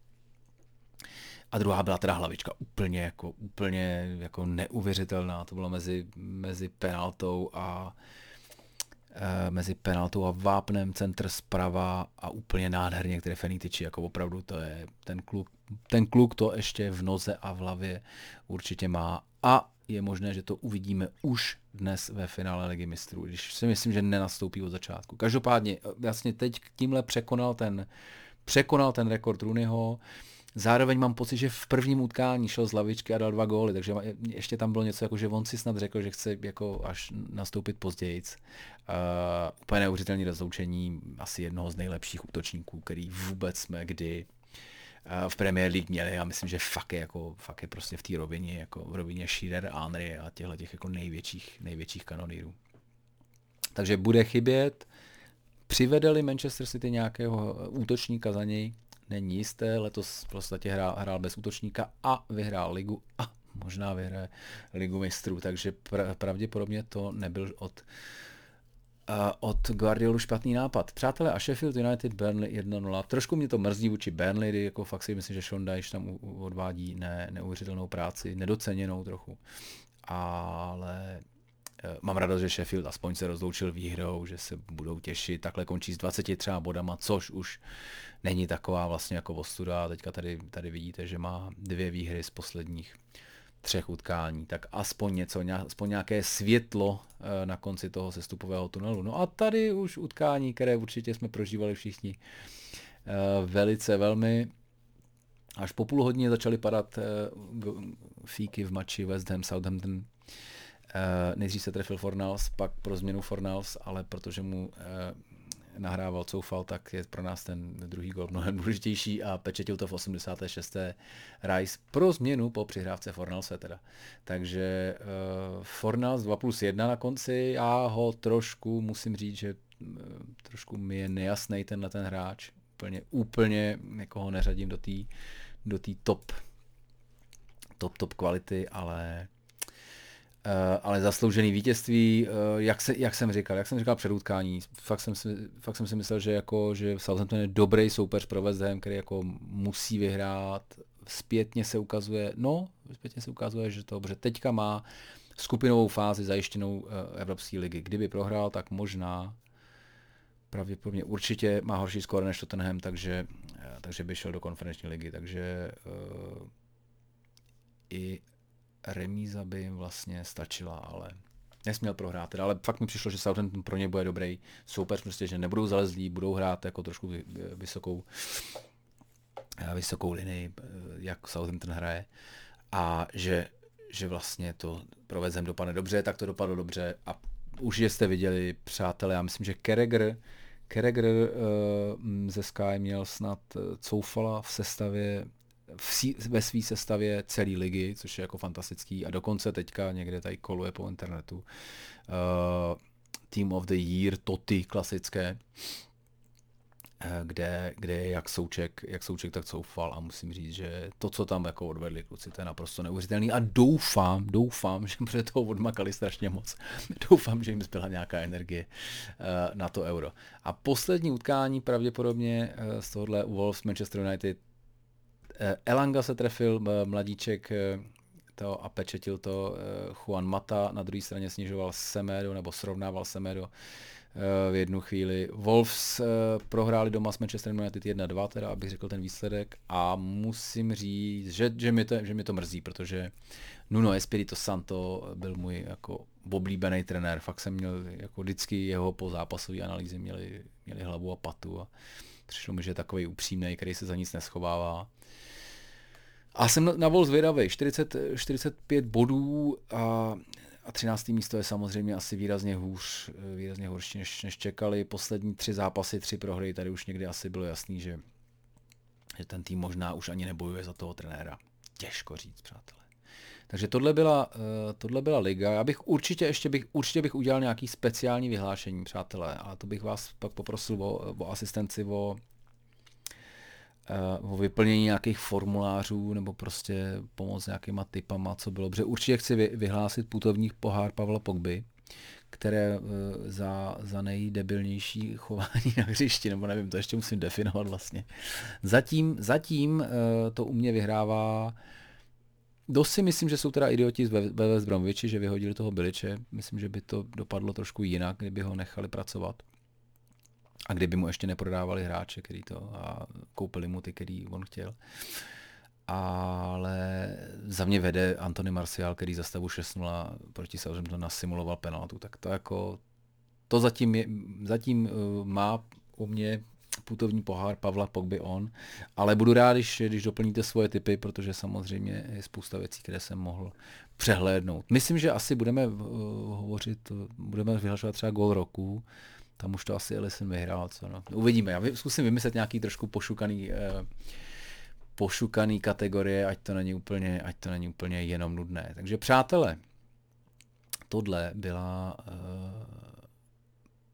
A druhá byla teda hlavička úplně jako, úplně jako neuvěřitelná, to bylo mezi, mezi penaltou a Eh, mezi penaltou a vápnem, centr zprava a úplně nádherně, které Fenitiči, jako opravdu to je ten kluk, ten kluk to ještě v noze a v hlavě určitě má a je možné, že to uvidíme už dnes ve finále Ligy mistrů, když si myslím, že nenastoupí od začátku. Každopádně vlastně teď tímhle překonal ten, překonal ten rekord Runyho, Zároveň mám pocit, že v prvním utkání šel z lavičky a dal dva góly, takže ještě tam bylo něco, jako že on si snad řekl, že chce jako až nastoupit později. Uh, úplně neuvěřitelné rozloučení asi jednoho z nejlepších útočníků, který vůbec jsme kdy uh, v Premier League měli. Já myslím, že fakt je, jako, fakt je prostě v té rovině, jako v rovině Shearer, Henry a těchto těch jako největších, největších kanonýrů. Takže bude chybět. Přivedeli Manchester City nějakého útočníka za něj, není jisté. Letos v podstatě hrál, hrál bez útočníka a vyhrál ligu a možná vyhraje ligu mistrů, takže pr- pravděpodobně to nebyl od od Guardiolu špatný nápad. Přátelé a Sheffield United Burnley 1-0. Trošku mě to mrzí vůči Burnley, kdy jako fakt si myslím, že Sean Dyche tam odvádí ne, neuvěřitelnou práci, nedoceněnou trochu. Ale mám radost, že Sheffield aspoň se rozloučil výhrou, že se budou těšit, takhle končí s 20 třeba bodama, což už není taková vlastně jako ostuda. Teďka tady, tady vidíte, že má dvě výhry z posledních třech utkání, tak aspoň něco, aspoň nějaké světlo eh, na konci toho sestupového tunelu. No a tady už utkání, které určitě jsme prožívali všichni eh, velice velmi Až po půl hodině začaly padat fíky v mači West Ham, Southampton. Nejdřív se trefil Fornals, pak pro změnu Fornals, ale protože mu nahrával, coufal, tak je pro nás ten druhý gol mnohem důležitější a pečetil to v 86. Rice pro změnu po přihrávce Fornalse teda. Takže uh, Fornals 2 plus 1 na konci, já ho trošku, musím říct, že uh, trošku mi je nejasný tenhle ten hráč. Úplně, úplně jako ho neřadím do té do tý top top, top kvality, ale Eh, ale zasloužený vítězství, eh, jak, se, jak jsem říkal, jak jsem říkal před utkání, fakt jsem si, fakt jsem si myslel, že, jako, že Southampton je dobrý soupeř pro West Ham, který jako musí vyhrát, zpětně se ukazuje, no, zpětně se ukazuje, že to dobře teďka má skupinovou fázi zajištěnou eh, Evropské ligy. Kdyby prohrál, tak možná pravděpodobně určitě má horší skóre než Tottenham, takže, takže by šel do konferenční ligy, takže uh, i remíza by jim vlastně stačila, ale nesměl prohrát. Teda, ale fakt mi přišlo, že Southampton pro ně bude dobrý soupeř, prostě, že nebudou zalezlí, budou hrát jako trošku vysokou, eh, vysokou linii, eh, jak Southampton hraje. A že, že vlastně to pro Vezem dopadne dobře, tak to dopadlo dobře. A už jste viděli, přátelé, já myslím, že Kereger, Kereger uh, ze Sky měl snad Coufala v sestavě v, ve své sestavě celé ligy, což je jako fantastický a dokonce teďka někde tady koluje po internetu uh, Team of the Year, Toty klasické, uh, kde, kde je jak Souček, jak Souček, tak Soufal a musím říct, že to, co tam jako odvedli kluci, to je naprosto neuvěřitelný a doufám, doufám, že před toho odmakali strašně moc. doufám, že jim zbyla nějaká energie uh, na to euro. A poslední utkání pravděpodobně uh, z tohohle Wolves Manchester United Elanga se trefil, mladíček eh, to a pečetil to eh, Juan Mata, na druhé straně snižoval Semedo nebo srovnával Semedo v jednu chvíli. Wolves prohráli doma s Manchester United 1-2, teda abych řekl ten výsledek a musím říct, že, že, mi, to, že mi to mrzí, protože Nuno Espirito Santo byl můj jako oblíbený trenér, fakt jsem měl jako vždycky jeho po zápasové analýzy měli, měli hlavu a patu a přišlo mi, že je takový upřímný, který se za nic neschovává a jsem na vol zvědavý. 40, 45 bodů a, a 13. místo je samozřejmě asi výrazně hůř, výrazně horší, než, než čekali. Poslední tři zápasy, tři prohry, tady už někdy asi bylo jasný, že, že ten tým možná už ani nebojuje za toho trenéra. Těžko říct, přátelé. Takže tohle byla, eh, tohle byla liga. Já bych určitě ještě bych, určitě bych udělal nějaký speciální vyhlášení, přátelé, a to bych vás pak poprosil o, o asistenci, o, o vyplnění nějakých formulářů nebo prostě pomoc nějakýma typama, co bylo. Protože určitě chci vyhlásit putovních pohár Pavla Pogby, které e, za, za nejdebilnější chování na hřišti, nebo nevím, to ještě musím definovat vlastně. Zatím, zatím e, to u mě vyhrává Dost si myslím, že jsou teda idioti ve West Bromwichi, že vyhodili toho Biliče. Myslím, že by to dopadlo trošku jinak, kdyby ho nechali pracovat. A kdyby mu ještě neprodávali hráče, který to a koupili mu ty, který on chtěl. Ale za mě vede Antony Marcial, který za stavu 6-0 proti Southamptonu nasimuloval penaltu. Tak to jako, to zatím, je, zatím uh, má u mě putovní pohár Pavla Pogby on, ale budu rád, když, když doplníte svoje typy, protože samozřejmě je spousta věcí, které jsem mohl přehlédnout. Myslím, že asi budeme uh, hovořit, budeme vyhlašovat třeba gol roku, tam už to asi Ellison vyhrál, co no. Uvidíme, já zkusím vymyslet nějaký trošku pošukaný, eh, pošukaný kategorie, ať to není úplně, ať to není úplně jenom nudné. Takže přátelé, tohle byla eh,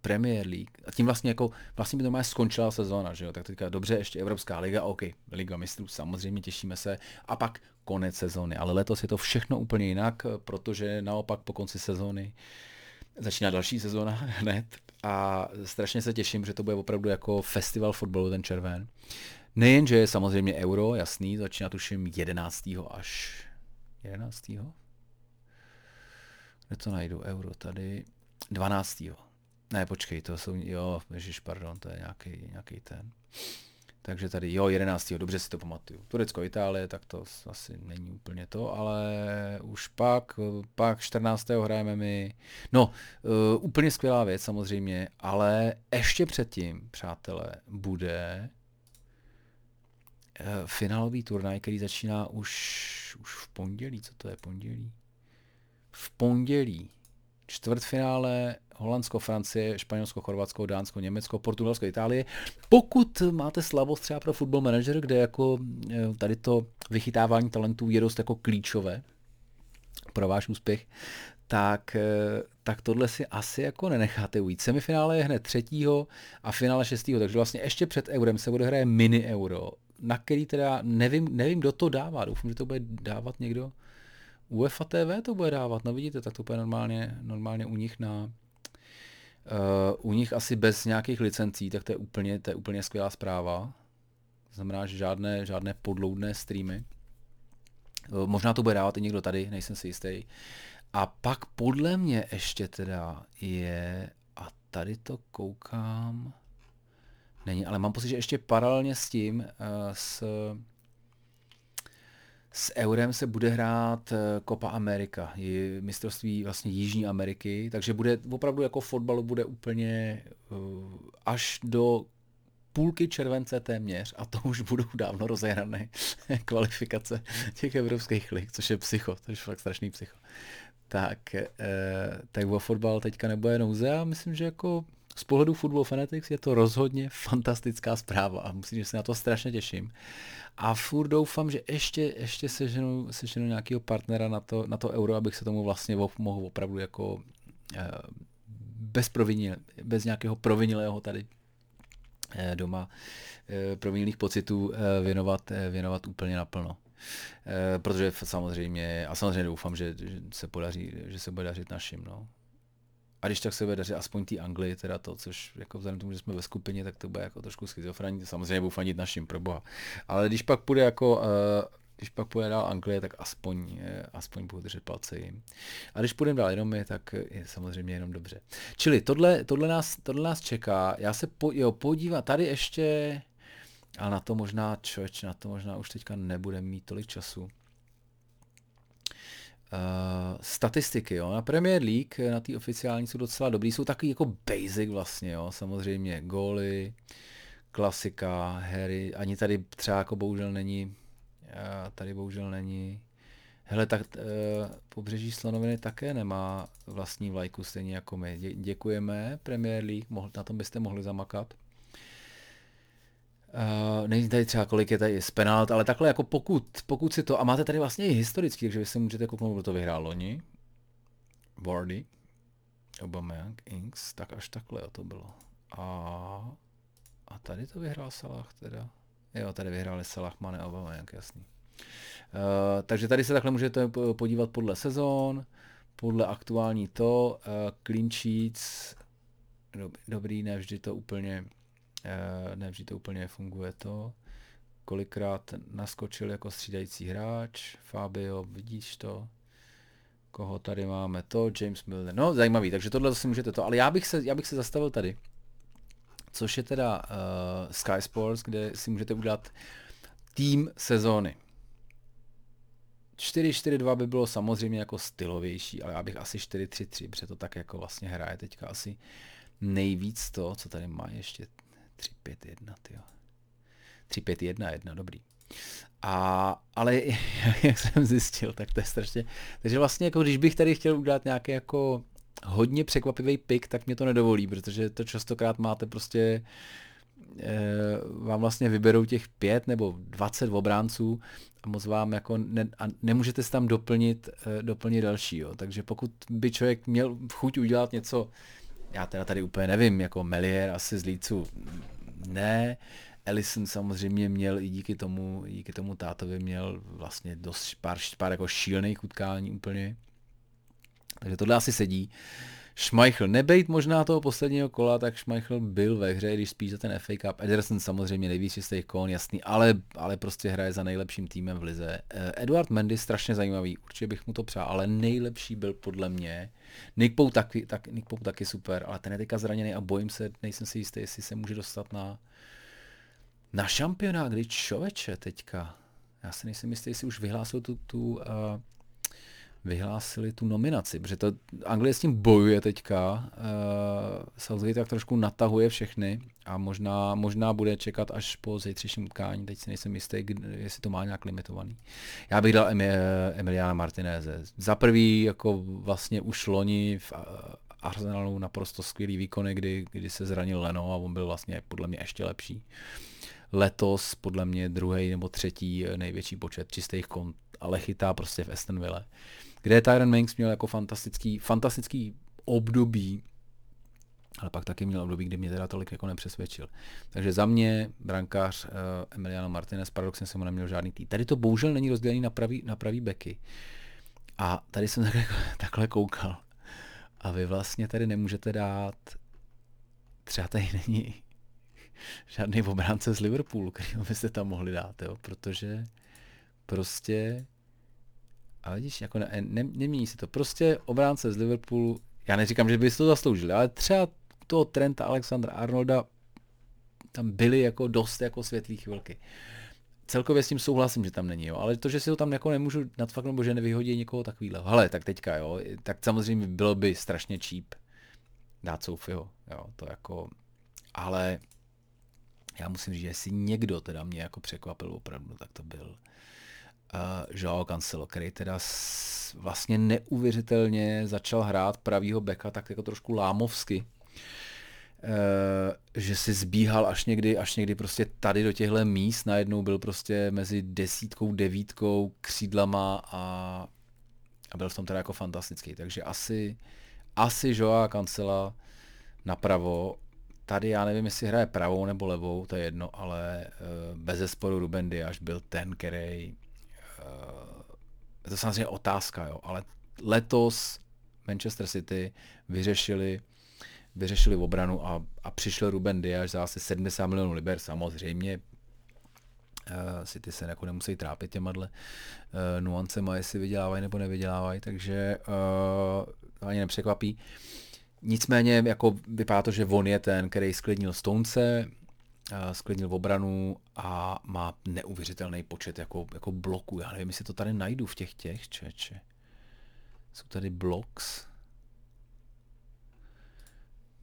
Premier League. A tím vlastně jako, vlastně by to má skončila sezóna, že jo? Tak teďka dobře, ještě Evropská liga, OK, Liga mistrů, samozřejmě těšíme se. A pak konec sezóny. Ale letos je to všechno úplně jinak, protože naopak po konci sezóny začíná další sezóna hned a strašně se těším, že to bude opravdu jako festival fotbalu ten červen. Nejenže je samozřejmě euro, jasný, začíná tuším 11. až 11. Kde to najdu? Euro tady. 12. Ne, počkej, to jsou, jo, ježiš, pardon, to je nějaký, nějaký ten. Takže tady, jo, 11. dobře si to pamatuju. Turecko, Itálie, tak to asi není úplně to, ale už pak, pak 14. hrajeme my. No, uh, úplně skvělá věc samozřejmě, ale ještě předtím, přátelé, bude finálový turnaj, který začíná už, už v pondělí. Co to je pondělí? V pondělí. Čtvrtfinále Holandsko, Francie, Španělsko, Chorvatsko, Dánsko, Německo, Portugalsko, Itálie. Pokud máte slavost třeba pro Football Manager, kde jako eh, tady to vychytávání talentů je dost jako klíčové pro váš úspěch, tak, eh, tak tohle si asi jako nenecháte ujít. Semifinále je hned třetího a finále šestého, takže vlastně ještě před eurem se bude hraje mini euro, na který teda nevím, nevím, kdo to dává. Doufám, že to bude dávat někdo. UEFA TV to bude dávat, no vidíte, tak to bude normálně, normálně u nich na, u nich asi bez nějakých licencí, tak to je úplně, to je úplně skvělá zpráva. To znamená, že žádné, žádné podloudné streamy. Uh, možná to bude dávat i někdo tady, nejsem si jistý. A pak podle mě ještě teda je, a tady to koukám, není, ale mám pocit, že ještě paralelně s tím, uh, s s Eurem se bude hrát eh, Copa America, mistrovství vlastně Jižní Ameriky, takže bude opravdu jako fotbalu bude úplně uh, až do půlky července téměř a to už budou dávno rozehrané kvalifikace těch evropských lig, což je psycho, to je fakt strašný psycho. Tak, eh, tak o fotbal teďka nebude nouze a myslím, že jako z pohledu Football Fanatics je to rozhodně fantastická zpráva a musím, že se na to strašně těším. A furt doufám, že ještě, ještě seženu, seženu nějakého partnera na to, na to euro, abych se tomu vlastně mohl opravdu jako eh, bez, provinil, bez nějakého provinilého tady eh, doma eh, provinilých pocitů věnovat, věnovat úplně naplno. Protože samozřejmě, a samozřejmě doufám, že, že se podaří, že se bude dařit našim. No. A když tak se bude dařit aspoň té Anglii, teda to, což jako vzhledem tomu, že jsme ve skupině, tak to bude jako trošku schizofrení, samozřejmě budu fanit našim proboha. Ale když pak půjde jako, uh, když pak půjde dál Anglie, tak aspoň, uh, aspoň budu držet palce jim. A když půjdeme dál jenom my, tak je samozřejmě jenom dobře. Čili tohle, tohle, nás, tohle nás čeká. Já se po, jo, podívám, tady ještě, ale na to možná, člověč, na to možná už teďka nebude mít tolik času. Uh, statistiky, jo. Na Premier League, na té oficiální jsou docela dobrý, jsou takový jako basic vlastně, jo. Samozřejmě góly, klasika, Harry, ani tady třeba jako bohužel není, uh, tady bohužel není, hele, tak uh, pobřeží Slonoviny také nemá vlastní vlajku, stejně jako my. Dě- děkujeme Premier League, mohl, na tom byste mohli zamakat. Uh, není tady třeba kolik je tady z penalt, ale takhle jako pokud, pokud si to, a máte tady vlastně i historicky, takže vy si můžete kouknout, kdo to vyhrál loni. Wardy, Aubameyang, Inks, tak až takhle to bylo. A, a tady to vyhrál Salah teda. Jo, tady vyhráli Salah, Mane, Aubameyang, jasný. Uh, takže tady se takhle můžete podívat podle sezón, podle aktuální to, uh, clean sheets, dobrý, ne vždy to úplně Eh, ne vždy to úplně funguje to. Kolikrát naskočil jako střídající hráč, Fabio, vidíš to? Koho tady máme? To, James Milner. No, zajímavý, takže tohle si můžete to, ale já bych se, já bych se zastavil tady. Což je teda uh, Sky Sports, kde si můžete udělat tým sezóny. 4-4-2 by bylo samozřejmě jako stylovější, ale já bych asi 4-3-3, protože to tak jako vlastně hraje teďka asi nejvíc to, co tady má ještě 351, tyjo. 351, jedna, dobrý. A, ale jak jsem zjistil, tak to je strašně, takže vlastně jako když bych tady chtěl udělat nějaký jako hodně překvapivý pik, tak mě to nedovolí, protože to častokrát máte prostě e, vám vlastně vyberou těch pět nebo dvacet obránců a moc vám jako ne, a nemůžete si tam doplnit, e, doplnit další, jo. takže pokud by člověk měl chuť udělat něco já teda tady úplně nevím, jako Melier asi z Lícu ne, Ellison samozřejmě měl i díky tomu, díky tomu tátovi měl vlastně dost pár, pár jako šílených utkání úplně. Takže tohle asi sedí. Schmeichel, nebejt možná toho posledního kola, tak Schmeichel byl ve hře, když spíš za ten FA Cup. Ederson samozřejmě nejvíc čistý kon, jasný, ale, ale prostě hraje za nejlepším týmem v lize. Eh, Eduard Mendy strašně zajímavý, určitě bych mu to přál, ale nejlepší byl podle mě. Nick Pou taky, tak, Nick Pou taky super, ale ten je teďka zraněný a bojím se, nejsem si jistý, jestli se může dostat na, na šampionát, kdy člověče teďka, já si nejsem jistý, jestli už vyhlásil tu, tu uh, vyhlásili tu nominaci, protože to Anglie s tím bojuje teďka, uh, Southgate tak trošku natahuje všechny a možná, možná bude čekat až po zítřejším utkání, teď si nejsem jistý, jestli to má nějak limitovaný. Já bych dal Emiliana Martineze. Za prvý, jako vlastně už loni v Arsenalu naprosto skvělý výkony, kdy, kdy se zranil Leno a on byl vlastně podle mě ještě lepší. Letos podle mě druhý nebo třetí největší počet čistých kont, ale chytá prostě v Aston kde Tyron Manks měl jako fantastický, fantastický období, ale pak taky měl období, kdy mě teda tolik jako nepřesvědčil. Takže za mě brankář uh, Emiliano Martinez, paradoxně jsem mu neměl žádný tý. Tady to bohužel není rozdělený na pravý, na pravý beky. A tady jsem takhle, takhle koukal. A vy vlastně tady nemůžete dát, třeba tady není žádný obránce z Liverpoolu, který byste tam mohli dát, jo? protože prostě, ale vidíš, jako ne, ne, nemění se to. Prostě obránce z Liverpoolu, já neříkám, že by to zasloužili, ale třeba toho Trenta Alexandra Arnolda tam byly jako dost jako světlý chvilky. Celkově s tím souhlasím, že tam není, jo, ale to, že si ho tam jako nemůžu nadfaknout, nebo že nevyhodí někoho takovýhle. Hele, tak teďka, jo, tak samozřejmě bylo by strašně cheap dát Sophieho, jo, to jako, ale já musím říct, že jestli někdo teda mě jako překvapil opravdu, tak to byl Joao Cancelo, který teda vlastně neuvěřitelně začal hrát pravýho beka tak jako trošku lámovsky. Uh, že si zbíhal až někdy, až někdy prostě tady do těchto míst, najednou byl prostě mezi desítkou, devítkou, křídlama a, a byl v tom teda jako fantastický. Takže asi, asi Joa Cancela napravo tady já nevím, jestli hraje pravou nebo levou, to je jedno, ale uh, bez zesporu Ruben Diaz byl ten, který je to samozřejmě otázka, jo, ale letos Manchester City vyřešili vyřešili obranu a, a přišel Ruben Diaz za asi 70 milionů liber, samozřejmě Uh, City se jako nemusí trápit těma uh, nuancema, jestli vydělávají nebo nevydělávají, takže uh, ani nepřekvapí. Nicméně jako vypadá to, že on je ten, který sklidnil Stonce, sklidnil obranu a má neuvěřitelný počet jako, jako bloků. Já nevím, jestli to tady najdu v těch těch, čeče. Jsou tady blocks.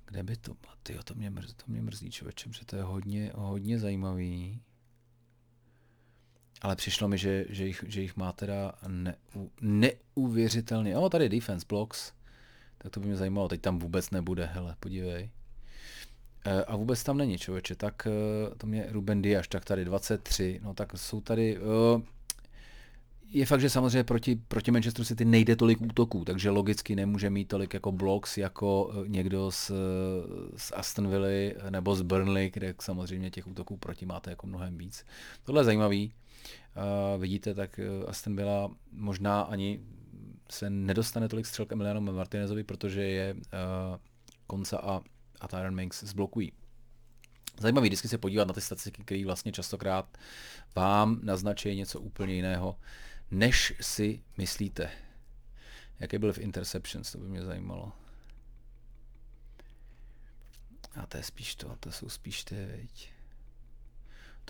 Kde by to bylo? Tyjo, to mě mrzí, to mě mrzí člověče, že to je hodně, hodně zajímavý. Ale přišlo mi, že, že, jich, že jich má teda neu, neuvěřitelně. O, tady defense blocks tak to by mě zajímalo. Teď tam vůbec nebude, hele, podívej. E, a vůbec tam není, člověče, tak e, to mě Ruben Diaz, tak tady 23, no tak jsou tady, e, je fakt, že samozřejmě proti, proti Manchesteru City nejde tolik útoků, takže logicky nemůže mít tolik jako blocks jako někdo z, z Aston Villa nebo z Burnley, kde samozřejmě těch útoků proti máte jako mnohem víc. Tohle je zajímavý. Uh, vidíte, tak Aston Villa možná ani se nedostane tolik střel k Emiliano Martinezovi, protože je Konca a, a Tyron Minks zblokují. Zajímavý vždycky se podívat na ty statistiky, které vlastně častokrát vám naznačí něco úplně jiného, než si myslíte. Jaký byl v interceptions, to by mě zajímalo. A to je spíš to, to jsou spíš ty.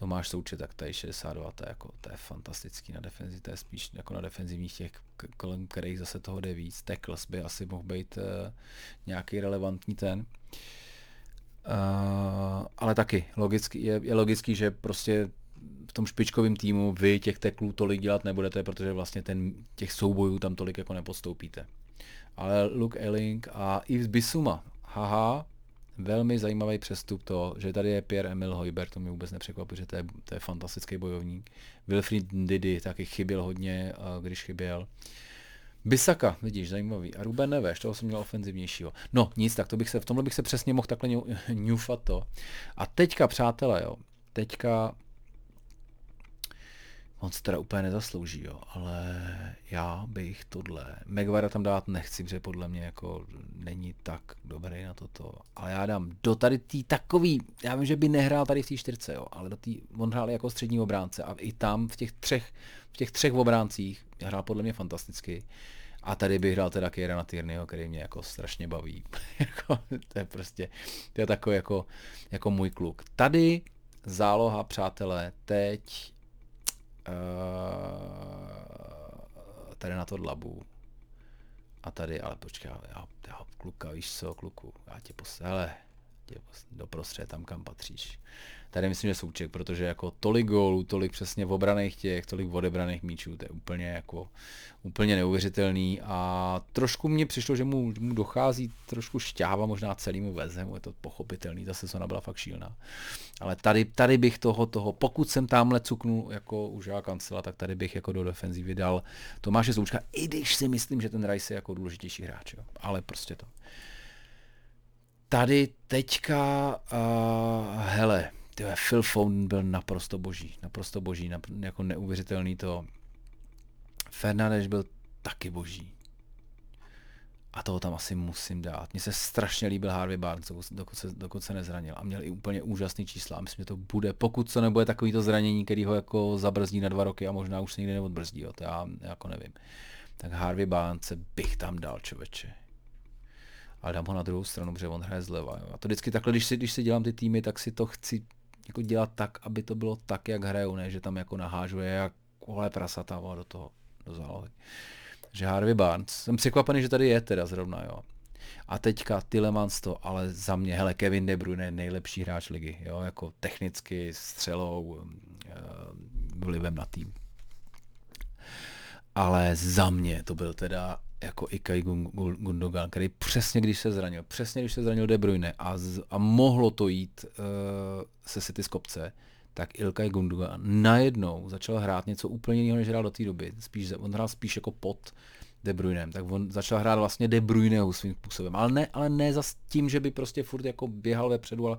Tomáš Součet, tak tady 62, to je, jako, to je fantastický na defenzi, to je spíš jako na defenzivních těch, kolem kterých zase toho jde víc. Tackles by asi mohl být uh, nějaký relevantní ten. Uh, ale taky logický, je, je logický, že prostě v tom špičkovém týmu vy těch teklů tolik dělat nebudete, protože vlastně ten, těch soubojů tam tolik jako nepodstoupíte. Ale Luke Elling a Yves Bisuma, haha, velmi zajímavý přestup to, že tady je Pierre Emil Hojber, to mě vůbec nepřekvapuje, že to je, to je fantastický bojovník. Wilfried Didi taky chyběl hodně, když chyběl. Bisaka, vidíš, zajímavý. A Ruben Neves, toho jsem měl ofenzivnějšího. No, nic, tak to bych se, v tomhle bych se přesně mohl takhle ňufat to. A teďka, přátelé, jo, teďka On se teda úplně nezaslouží, jo, ale já bych tohle, Megvara tam dát nechci, protože podle mě jako není tak dobrý na toto, ale já dám do tady tý takový, já vím, že by nehrál tady v té čtyřce, jo, ale do tý, on hrál jako střední obránce a i tam v těch třech, v těch třech obráncích hrál podle mě fantasticky. A tady bych hrál teda Kierana Tierneyho, který mě jako strašně baví. Jako, to je prostě, to je takový jako, jako můj kluk. Tady záloha, přátelé, teď Eh, tady na to dlabu. A tady, ale počkej, já, já kluka, víš co, kluku, já tě posl, hele, tě posl, doprostřed tam, kam patříš tady myslím, že Souček, protože jako tolik gólů, tolik přesně v obraných těch, tolik odebraných míčů, to je úplně jako úplně neuvěřitelný a trošku mně přišlo, že mu, mu dochází trošku šťáva možná celému vezemu, je to pochopitelný, ta sezona byla fakt šílená. Ale tady, tady bych toho, toho, pokud jsem tamhle cuknul jako už já kancela, tak tady bych jako do defenzívy dal Tomáše Součka, i když si myslím, že ten Rice je jako důležitější hráč, jo. ale prostě to. Tady teďka, uh, hele, tyhle, Phil Foden byl naprosto boží, naprosto boží, nap, jako neuvěřitelný to. Fernandez byl taky boží. A toho tam asi musím dát. Mně se strašně líbil Harvey Barnes, dokud se, dokud se nezranil. A měl i úplně úžasný čísla. A myslím, že to bude, pokud to nebude takovýto zranění, který ho jako zabrzdí na dva roky a možná už se nikdy neodbrzdí, jo, to já jako nevím. Tak Harvey Barnes bych tam dal, čověče ale dám ho na druhou stranu, protože on hraje zleva. Jo. A to vždycky takhle, když si, když si dělám ty týmy, tak si to chci jako dělat tak, aby to bylo tak, jak hrajou, ne, že tam jako nahážuje jak kohle prasata do toho, do zálohy. Že Harvey Barnes, jsem překvapený, že tady je teda zrovna, jo. A teďka Tillemans to, ale za mě, hele, Kevin De Bruyne nejlepší hráč ligy, jo, jako technicky, střelou, uh, vlivem na tým. Ale za mě to byl teda jako Ikai Gundogan, který přesně když se zranil, přesně když se zranil De Bruyne a, z, a mohlo to jít uh, se City z kopce, tak Ilkay Gundogan najednou začal hrát něco úplně jiného, než hrál do té doby. Spíš, on hrál spíš jako pod De Bruynem, tak on začal hrát vlastně De Bruyneho svým způsobem, ale ne, ale ne za tím, že by prostě furt jako běhal vepředu ale,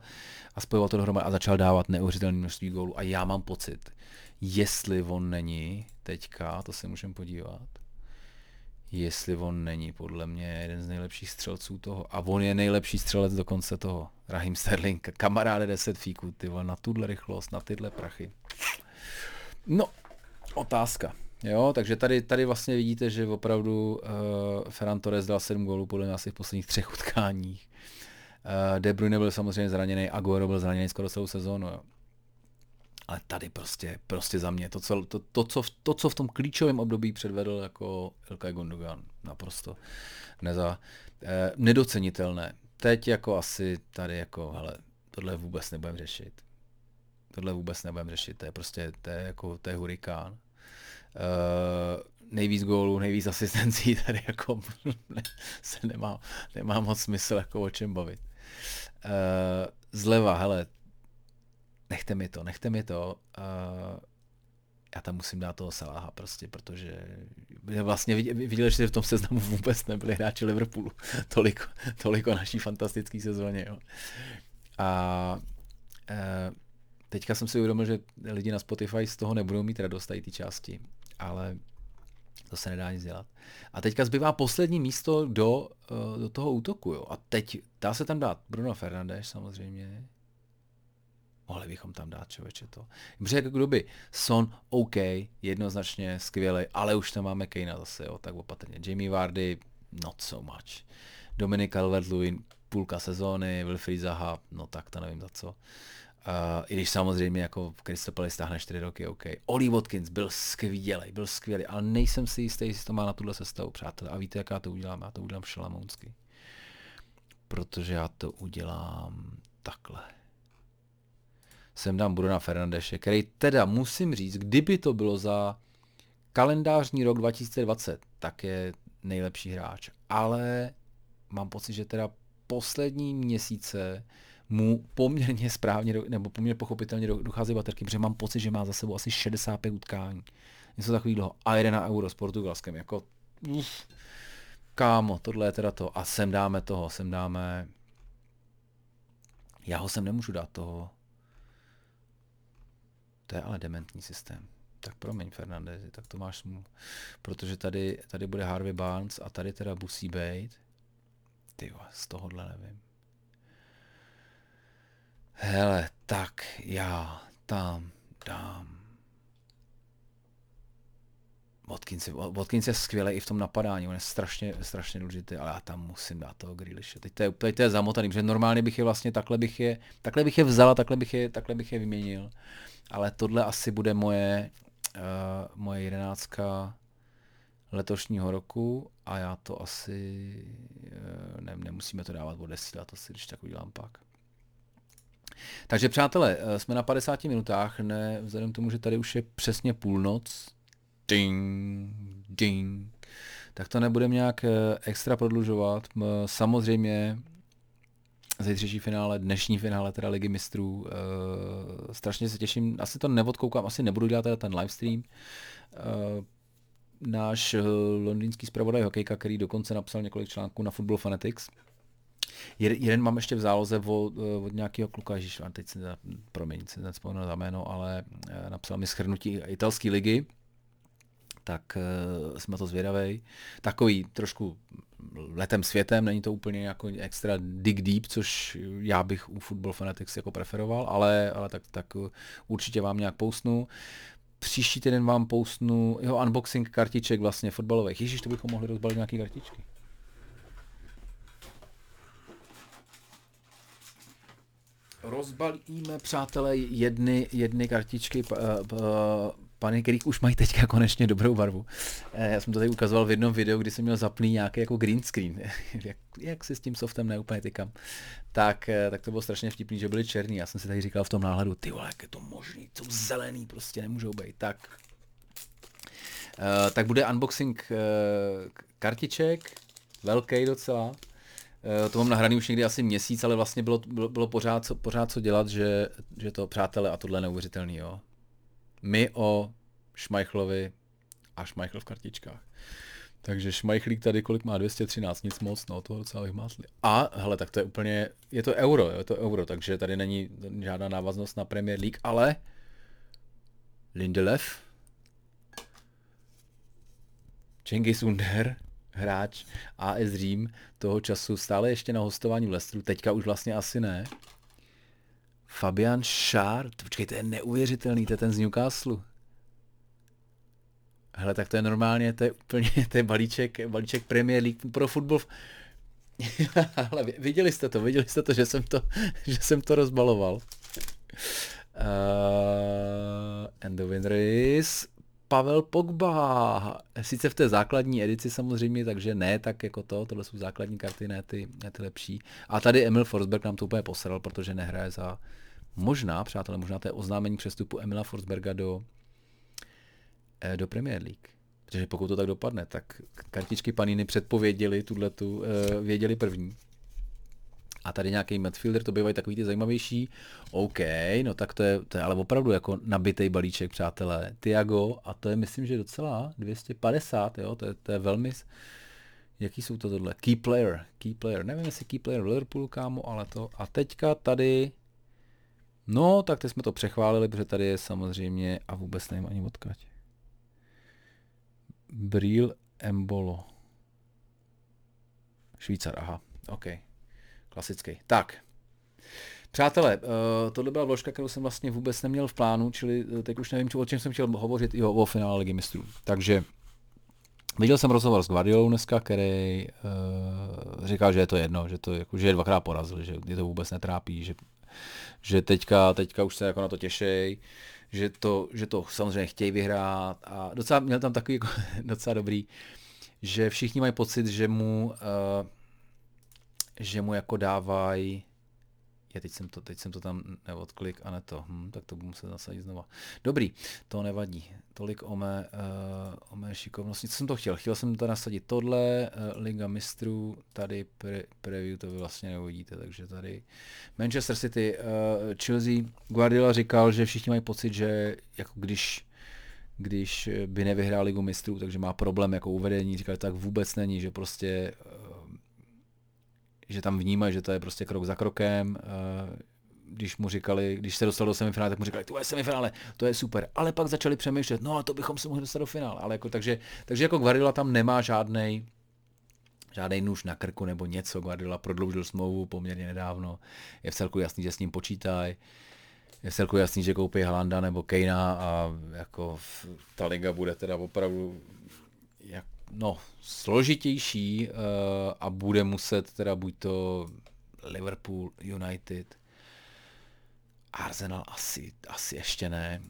a spojoval to dohromady a začal dávat neuvěřitelné množství gólů. A já mám pocit, jestli on není teďka, to se můžeme podívat, jestli on není podle mě jeden z nejlepších střelců toho. A on je nejlepší střelec dokonce toho. Rahim Sterling, kamaráde 10 fíků, ty vole, na tuhle rychlost, na tyhle prachy. No, otázka. Jo, takže tady, tady vlastně vidíte, že opravdu uh, Ferran Torres dal 7 gólů podle mě asi v posledních třech utkáních. Uh, De Bruyne byl samozřejmě zraněný, Aguero byl zraněný skoro celou sezónu. Jo. Ale tady prostě, prostě za mě, to, co, to, to, co, to, co v tom klíčovém období předvedl jako Ilkay Gundogan, naprosto neza, eh, nedocenitelné. Teď jako asi tady jako, hele, tohle vůbec nebudem řešit. Tohle vůbec nebudem řešit, to je prostě, to je jako, to je hurikán. Eh, nejvíc gólů, nejvíc asistencí, tady jako se nemá, nemá moc smysl jako o čem bavit. Eh, zleva, hele, nechte mi to, nechte mi to. Uh, já tam musím dát toho Salaha prostě, protože vlastně viděli, že v tom seznamu vůbec nebyli hráči Liverpoolu. tolik, tolik o naší fantastické sezóně. Jo. A uh, teďka jsem si uvědomil, že lidi na Spotify z toho nebudou mít radost tady ty části, ale to se nedá nic dělat. A teďka zbývá poslední místo do, uh, do toho útoku. Jo. A teď dá se tam dát Bruno Fernandes samozřejmě, mohli bychom tam dát člověče to. Protože jako kdyby Son OK, jednoznačně skvělý, ale už tam máme Kejna zase, jo, tak opatrně. Jamie Vardy, not so much. Dominik calvert půlka sezóny, Wilfried Zaha, no tak to nevím za co. Uh, I když samozřejmě jako Palace stáhne 4 roky, OK. Oli Watkins byl skvělý, byl skvělý, ale nejsem si jistý, jestli to má na tuhle sestavu, přátelé. A víte, jak já to udělám? Já to udělám šalamounsky. Protože já to udělám takhle sem dám Bruna Fernandeše, který teda musím říct, kdyby to bylo za kalendářní rok 2020, tak je nejlepší hráč. Ale mám pocit, že teda poslední měsíce mu poměrně správně, nebo poměrně pochopitelně dochází baterky, protože mám pocit, že má za sebou asi 65 utkání. Něco takového. A jede na Euro s Portugalskem. Jako, uf, kámo, tohle je teda to. A sem dáme toho, sem dáme... Já ho sem nemůžu dát toho to je ale dementní systém. Tak promiň, Fernandezi, tak to máš smůl. Protože tady, tady bude Harvey Barnes a tady teda musí být. Ty z tohohle nevím. Hele, tak já tam dám Watkins, Watkins je skvělý i v tom napadání, on je strašně, strašně důležitý, ale já tam musím dát toho Grealishe. Teď to je, teď to je zamotaný, protože normálně bych je vlastně takhle bych je, takhle bych je vzal a takhle bych je, takhle bych je vyměnil ale tohle asi bude moje, uh, moje jedenáctka letošního roku a já to asi, ne, nemusíme to dávat o desílat, asi když tak udělám pak. Takže přátelé, jsme na 50 minutách, ne, vzhledem k tomu, že tady už je přesně půlnoc, ding, ding, tak to nebudeme nějak extra prodlužovat. Samozřejmě zítřejší finále, dnešní finále teda Ligy mistrů. Uh, strašně se těším, asi to neodkoukám, asi nebudu dělat teda ten livestream. Uh, náš uh, londýnský zpravodaj hokejka, který dokonce napsal několik článků na Football Fanatics, jeden mám ještě v záloze od, od nějakého kluka, ježiš, teď si, promiň, si nespomenu za jméno, ale napsal mi schrnutí italské ligy, tak uh, jsme to zvědavej. Takový trošku letem světem, není to úplně jako extra dig deep, což já bych u Football Fanatics jako preferoval, ale, ale tak, tak určitě vám nějak pousnu. Příští týden vám pousnu jeho unboxing kartiček vlastně fotbalových. Ježíš, to bychom mohli rozbalit nějaký kartičky. Rozbalíme, přátelé, jedny, jedny kartičky pany, kterých už mají teďka konečně dobrou barvu. Eh, já jsem to tady ukazoval v jednom videu, kdy jsem měl zaplý nějaký jako green screen, jak, jak si s tím softem neúplně tykám. Tak, eh, tak to bylo strašně vtipný, že byly černý. Já jsem si tady říkal v tom náhledu, ty vole, jak je to možný, jsou zelený, prostě nemůžou být. Tak, uh, tak bude unboxing uh, kartiček, velký docela. To mám nahraný už někdy asi měsíc, ale vlastně bylo, bylo, bylo pořád, co, pořád co dělat, že, že to přátelé a tohle je neuvěřitelný, jo my o Šmajchlovi a Šmajchl v kartičkách. Takže Šmajchlík tady kolik má 213, nic moc, no to docela vyhmátli. A hele, tak to je úplně, je to euro, je to euro, takže tady není žádná návaznost na Premier League, ale Lindelef, Cengiz Under, hráč AS Řím toho času stále ještě na hostování v Leicesteru, teďka už vlastně asi ne, Fabian Schär, počkej, to je neuvěřitelný, to je ten z Newcastle. Hele, tak to je normálně, to je úplně, to je balíček, balíček Premier League pro fotbal. Ale viděli jste to, viděli jste to, že jsem to, že jsem to rozbaloval. Uh, and the winner is Pavel Pogba. Sice v té základní edici samozřejmě, takže ne tak jako to, tohle jsou základní karty, ne ty, ne ty lepší. A tady Emil Forsberg nám to úplně posral, protože nehraje za, možná, přátelé, možná to je oznámení přestupu Emila Forsberga do, eh, do Premier League. Protože pokud to tak dopadne, tak kartičky Paniny předpověděli tuhle tu, eh, věděli první. A tady nějaký midfielder, to bývají takový ty zajímavější. OK, no tak to je, to je ale opravdu jako nabitý balíček, přátelé. Tiago, a to je myslím, že docela 250, jo, to je, to je velmi, jaký jsou to tohle? Key player, key player, nevím jestli key player v Liverpoolu, kámo, ale to. A teďka tady, no, tak teď jsme to přechválili, protože tady je samozřejmě, a vůbec nevím ani odkud. Bril Embolo. Švýcar, aha, OK. Klasický. Tak. Přátelé, uh, tohle byla vložka, kterou jsem vlastně vůbec neměl v plánu, čili eh, teď už nevím, o čem jsem chtěl hovořit, jo, o finále Ligy mistrů. Takže viděl jsem rozhovor s Guardiolou dneska, který uh, říkal, že je to jedno, že, to, jako, že je dvakrát porazil, že je to vůbec netrápí, že, že teďka, teďka už se jako na to těšej, že to, že to samozřejmě chtějí vyhrát a docela měl tam takový jako, docela dobrý, že všichni mají pocit, že mu uh, že mu jako dávají je, teď jsem to, teď jsem to tam neodklik a ne to. Hm, tak to budu muset zasadit znova. Dobrý, to nevadí. Tolik o mé, uh, o mé šikovnosti. Co jsem to chtěl? Chtěl jsem to nasadit tohle, uh, Liga mistrů, tady pre, preview to vy vlastně neuvidíte, takže tady Manchester City, uh, Chelsea, Guardiola říkal, že všichni mají pocit, že jako když když by nevyhrál ligu mistrů, takže má problém jako uvedení, říkal, tak vůbec není, že prostě že tam vnímají, že to je prostě krok za krokem, eh, když mu říkali, když se dostal do semifinále, tak mu říkali, to je semifinále, to je super. Ale pak začali přemýšlet, no a to bychom se mohli dostat do finále. Ale jako, takže, takže jako Guardiola tam nemá žádnej, žádný nůž na krku nebo něco. Guardiola prodloužil smlouvu poměrně nedávno. Je v celku jasný, že s ním počítají. Je v celku jasný, že koupí Halanda nebo Kejna a jako ta liga bude teda opravdu no, složitější uh, a bude muset teda buď to Liverpool, United, Arsenal asi, asi ještě ne.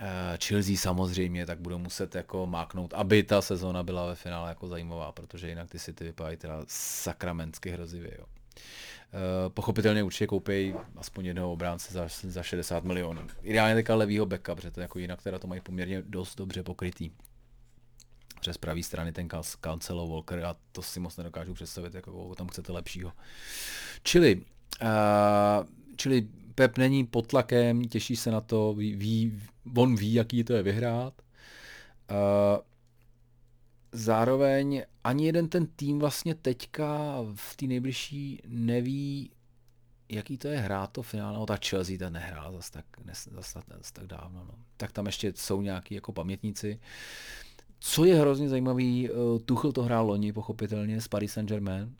Eh, Chelsea samozřejmě, tak budou muset jako máknout, aby ta sezóna byla ve finále jako zajímavá, protože jinak ty City vypadají teda sakramentsky hrozivě. Jo. Uh, pochopitelně určitě koupí aspoň jednoho obránce za, za 60 milionů. Ideálně teďka levýho backa, protože to jako jinak teda to mají poměrně dost dobře pokrytý. Přes pravý strany ten Cancelo Walker a to si moc nedokážu představit, jako tam chcete lepšího. Čili, uh, čili Pep není pod tlakem, těší se na to, ví, ví, on ví, jaký to je vyhrát. Uh, zároveň ani jeden ten tým vlastně teďka v té nejbližší neví, jaký to je hrát to finále. No ta Chelsea ta nehrál zase tak, zas, zas, zas tak dávno. No. Tak tam ještě jsou nějaký jako pamětníci. Co je hrozně zajímavý, uh, Tuchel to hrál loni, pochopitelně, s Paris Saint-Germain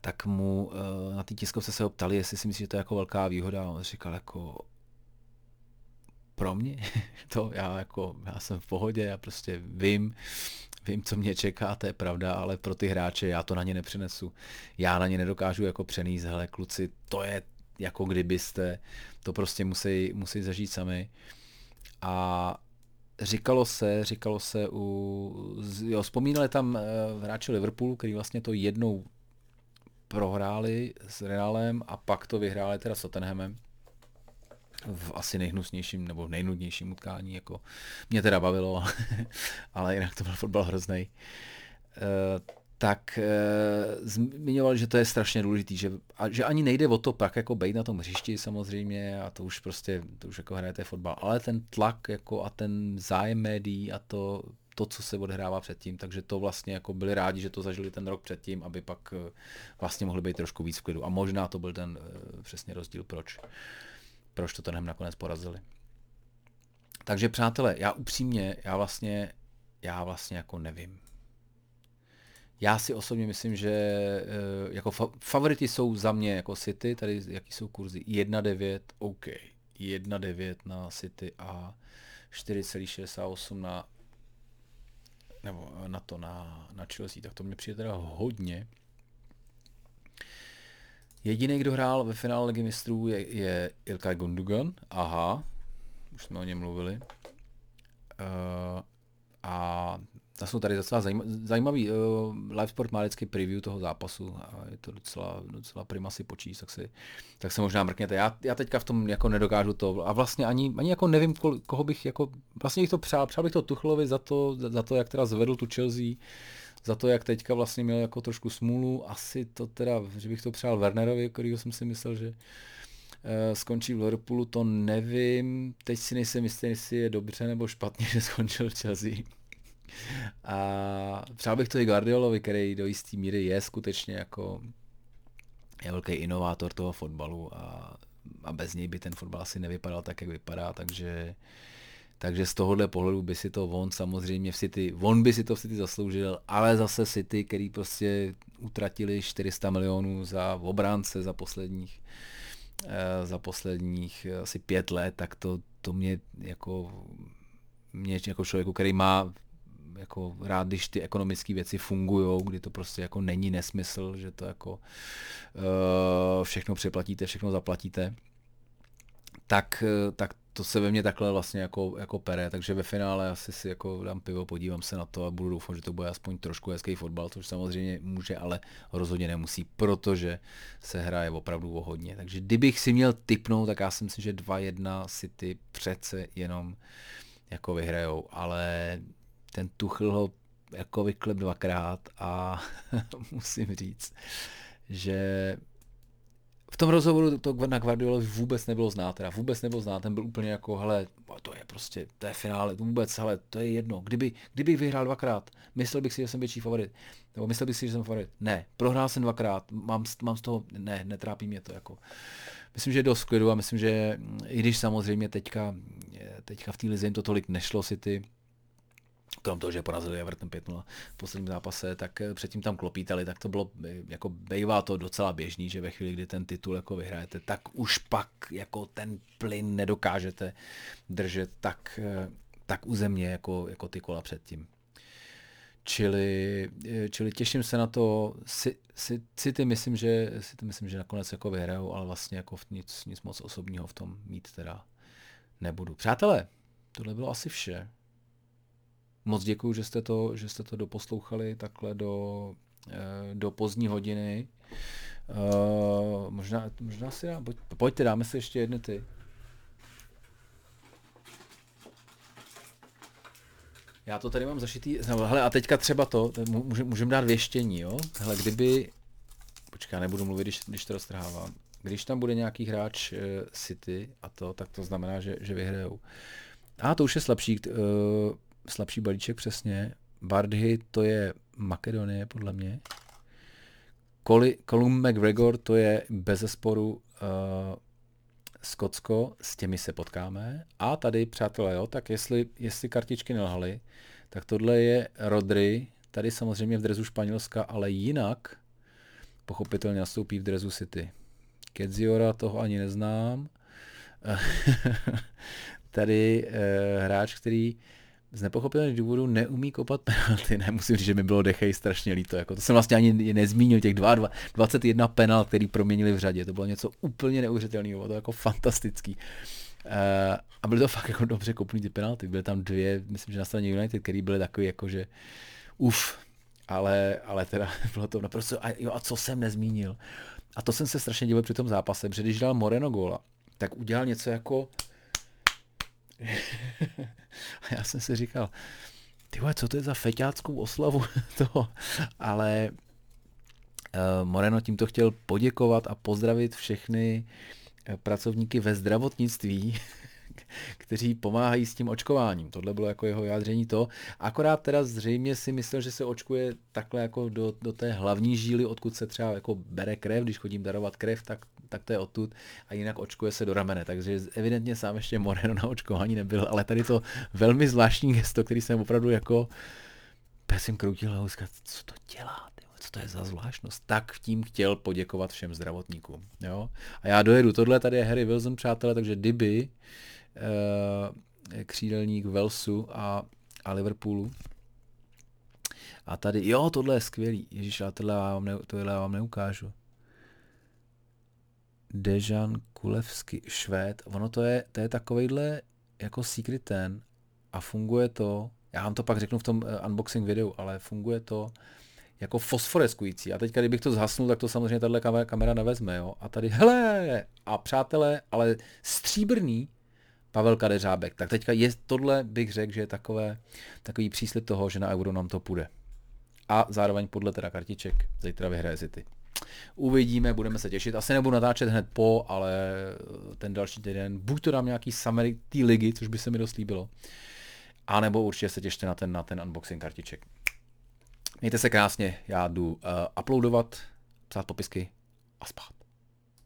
tak mu uh, na té tiskovce se ho ptali, jestli si myslí, že to je jako velká výhoda. A on říkal jako, pro mě, to já jako, já jsem v pohodě, já prostě vím, vím, co mě čeká, to je pravda, ale pro ty hráče já to na ně nepřinesu. Já na ně nedokážu jako přenést, hele kluci, to je jako kdybyste, to prostě musí, musí zažít sami. A říkalo se, říkalo se u, jo, vzpomínali tam uh, hráči Liverpoolu, který vlastně to jednou prohráli s Realem a pak to vyhráli teda s Tottenhamem v asi nejhnusnějším nebo nejnudnějším utkání, jako mě teda bavilo, ale jinak to byl fotbal hrozný. E, tak e, zmiňovali, že to je strašně důležitý, že, a, že ani nejde o to pak jako bejt na tom hřišti samozřejmě a to už prostě, to už jako hrajete fotbal, ale ten tlak jako a ten zájem médií a to to, co se odehrává předtím, takže to vlastně jako byli rádi, že to zažili ten rok předtím, aby pak eh, vlastně mohli být trošku víc v klidu. A možná to byl ten eh, přesně rozdíl, proč, proč to ten nakonec porazili. Takže přátelé, já upřímně, já vlastně, já vlastně jako nevím. Já si osobně myslím, že eh, jako fa- favoriti jsou za mě jako City, tady jaký jsou kurzy? 1,9, OK. 1,9 na City a 4,68 na nebo na to, na, na Chelsea, tak to mě přijde teda hodně. Jediný, kdo hrál ve finále Ligy mistrů, je, je Ilkay Gundogan. Aha, už jsme o něm mluvili. Uh, a to jsou tady docela zajímavý. Uh, Live Sport má vždycky preview toho zápasu a je to docela, docela prima si počíst, tak, si, tak se možná mrkněte. Já, já teďka v tom jako nedokážu to a vlastně ani, ani jako nevím, kol, koho bych jako, vlastně bych to přál, přál bych to Tuchlovi za to, za to, jak teda zvedl tu Chelsea, za to, jak teďka vlastně měl jako trošku smůlu, asi to teda, že bych to přál Wernerovi, kterýho jsem si myslel, že uh, skončí v Liverpoolu, to nevím, teď si nejsem jistý, jestli je dobře nebo špatně, že skončil Chelsea. A přál bych to i Guardiolovi, který do jisté míry je skutečně jako je velký inovátor toho fotbalu a, a bez něj by ten fotbal asi nevypadal tak, jak vypadá, takže takže z tohohle pohledu by si to on samozřejmě v City, on by si to v City zasloužil, ale zase City, který prostě utratili 400 milionů za obránce za posledních eh, za posledních asi pět let, tak to, to mě jako mě jako člověku, který má jako rád, když ty ekonomické věci fungují, kdy to prostě jako není nesmysl, že to jako uh, všechno přeplatíte, všechno zaplatíte, tak, uh, tak to se ve mně takhle vlastně jako, jako pere, takže ve finále asi si jako dám pivo, podívám se na to a budu doufat, že to bude aspoň trošku hezký fotbal, což samozřejmě může, ale rozhodně nemusí, protože se hraje opravdu o hodně. Takže kdybych si měl typnout, tak já si myslím, že 2-1 City přece jenom jako vyhrajou, ale ten Tuchl ho jako vyklep dvakrát a musím říct, že v tom rozhovoru to na Guardiolovi vůbec nebylo znát, teda vůbec nebylo znát, ten byl úplně jako, hele, to je prostě, to je finále, to vůbec, hele, to je jedno, kdyby, kdybych vyhrál dvakrát, myslel bych si, že jsem větší favorit, nebo myslel bych si, že jsem favorit, ne, prohrál jsem dvakrát, mám, mám z toho, ne, netrápí mě to, jako, myslím, že je dost klidu a myslím, že i když samozřejmě teďka, teďka v té lize jim to tolik nešlo si ty, krom toho, že porazili Everton 5 v posledním zápase, tak eh, předtím tam klopítali, tak to bylo, eh, jako bejvá to docela běžný, že ve chvíli, kdy ten titul jako vyhrajete, tak už pak jako ten plyn nedokážete držet tak, eh, tak u jako, jako ty kola předtím. Čili, čili těším se na to, si, si, si ty myslím, že, si ty myslím, že nakonec jako vyhrajou, ale vlastně jako nic, nic moc osobního v tom mít teda nebudu. Přátelé, tohle bylo asi vše. Moc děkuji, že jste to, že jste to doposlouchali takhle do, eh, do pozdní hodiny. Uh, možná, možná si dám, pojď, pojďte, dáme si ještě jedny ty. Já to tady mám zašitý, no, hele, a teďka třeba to, můžeme můžem dát věštění, jo? Hele, kdyby, počkej, nebudu mluvit, když, když to roztrhávám. Když tam bude nějaký hráč uh, City a to, tak to znamená, že, že vyhrajou. A to už je slabší, uh, slabší balíček přesně. Bardhy to je Makedonie, podle mě. Colum McGregor to je bez sporu uh, Skotsko, s těmi se potkáme. A tady, přátelé, jo, tak jestli, jestli kartičky nelhaly, tak tohle je Rodry, tady samozřejmě v drezu Španělska, ale jinak pochopitelně nastoupí v drezu City. Kedziora toho ani neznám. tady uh, hráč, který z nepochopitelných důvodů neumí kopat penalty. Ne, musím říct, že mi bylo Dechej strašně líto. Jako to jsem vlastně ani nezmínil, těch 22, 21 penalt, který proměnili v řadě. To bylo něco úplně neuvěřitelného, to jako fantastický. Uh, a byly to fakt jako dobře kopný ty penalty. Byly tam dvě, myslím, že na straně United, které byly takový jako, že uf, ale, ale teda bylo to naprosto, a, jo, a co jsem nezmínil. A to jsem se strašně divil při tom zápase, protože když dal Moreno góla, tak udělal něco jako a já jsem si říkal, ty co to je za feťáckou oslavu toho, ale uh, Moreno tímto chtěl poděkovat a pozdravit všechny eh, pracovníky ve zdravotnictví, kteří pomáhají s tím očkováním. Tohle bylo jako jeho jádření to. Akorát teda zřejmě si myslel, že se očkuje takhle jako do, do té hlavní žíly, odkud se třeba jako bere krev, když chodím darovat krev, tak, tak to je odtud a jinak očkuje se do ramene. Takže evidentně sám ještě Moreno na očkování nebyl, ale tady to velmi zvláštní gesto, který jsem opravdu jako já jsem kroutil hlavu, co to dělá, co to je za zvláštnost, tak tím chtěl poděkovat všem zdravotníkům. Jo? A já dojedu, tohle tady je Harry Wilson, přátelé, takže kdyby Eh, křídelník Velsu a, a Liverpoolu. A tady, jo, tohle je skvělý. Ježíš, ale tohle vám, ne, tohle vám neukážu. Dejan Kulevsky, Švéd. Ono to je, to je takovejhle jako secret ten a funguje to, já vám to pak řeknu v tom uh, unboxing videu, ale funguje to jako fosforeskující. A teďka, kdybych to zhasnul, tak to samozřejmě tahle kamera, kamera nevezme, jo. A tady, hele, a přátelé, ale stříbrný, Pavel Kadeřábek. Tak teďka je tohle, bych řekl, že je takové, takový příslip toho, že na euro nám to půjde. A zároveň podle teda kartiček zítra vyhraje City. Uvidíme, budeme se těšit. Asi nebudu natáčet hned po, ale ten další týden buď to dám nějaký summary té ligy, což by se mi dost líbilo, a nebo určitě se těšte na ten, na ten unboxing kartiček. Mějte se krásně, já jdu uh, uploadovat, psát popisky a spát.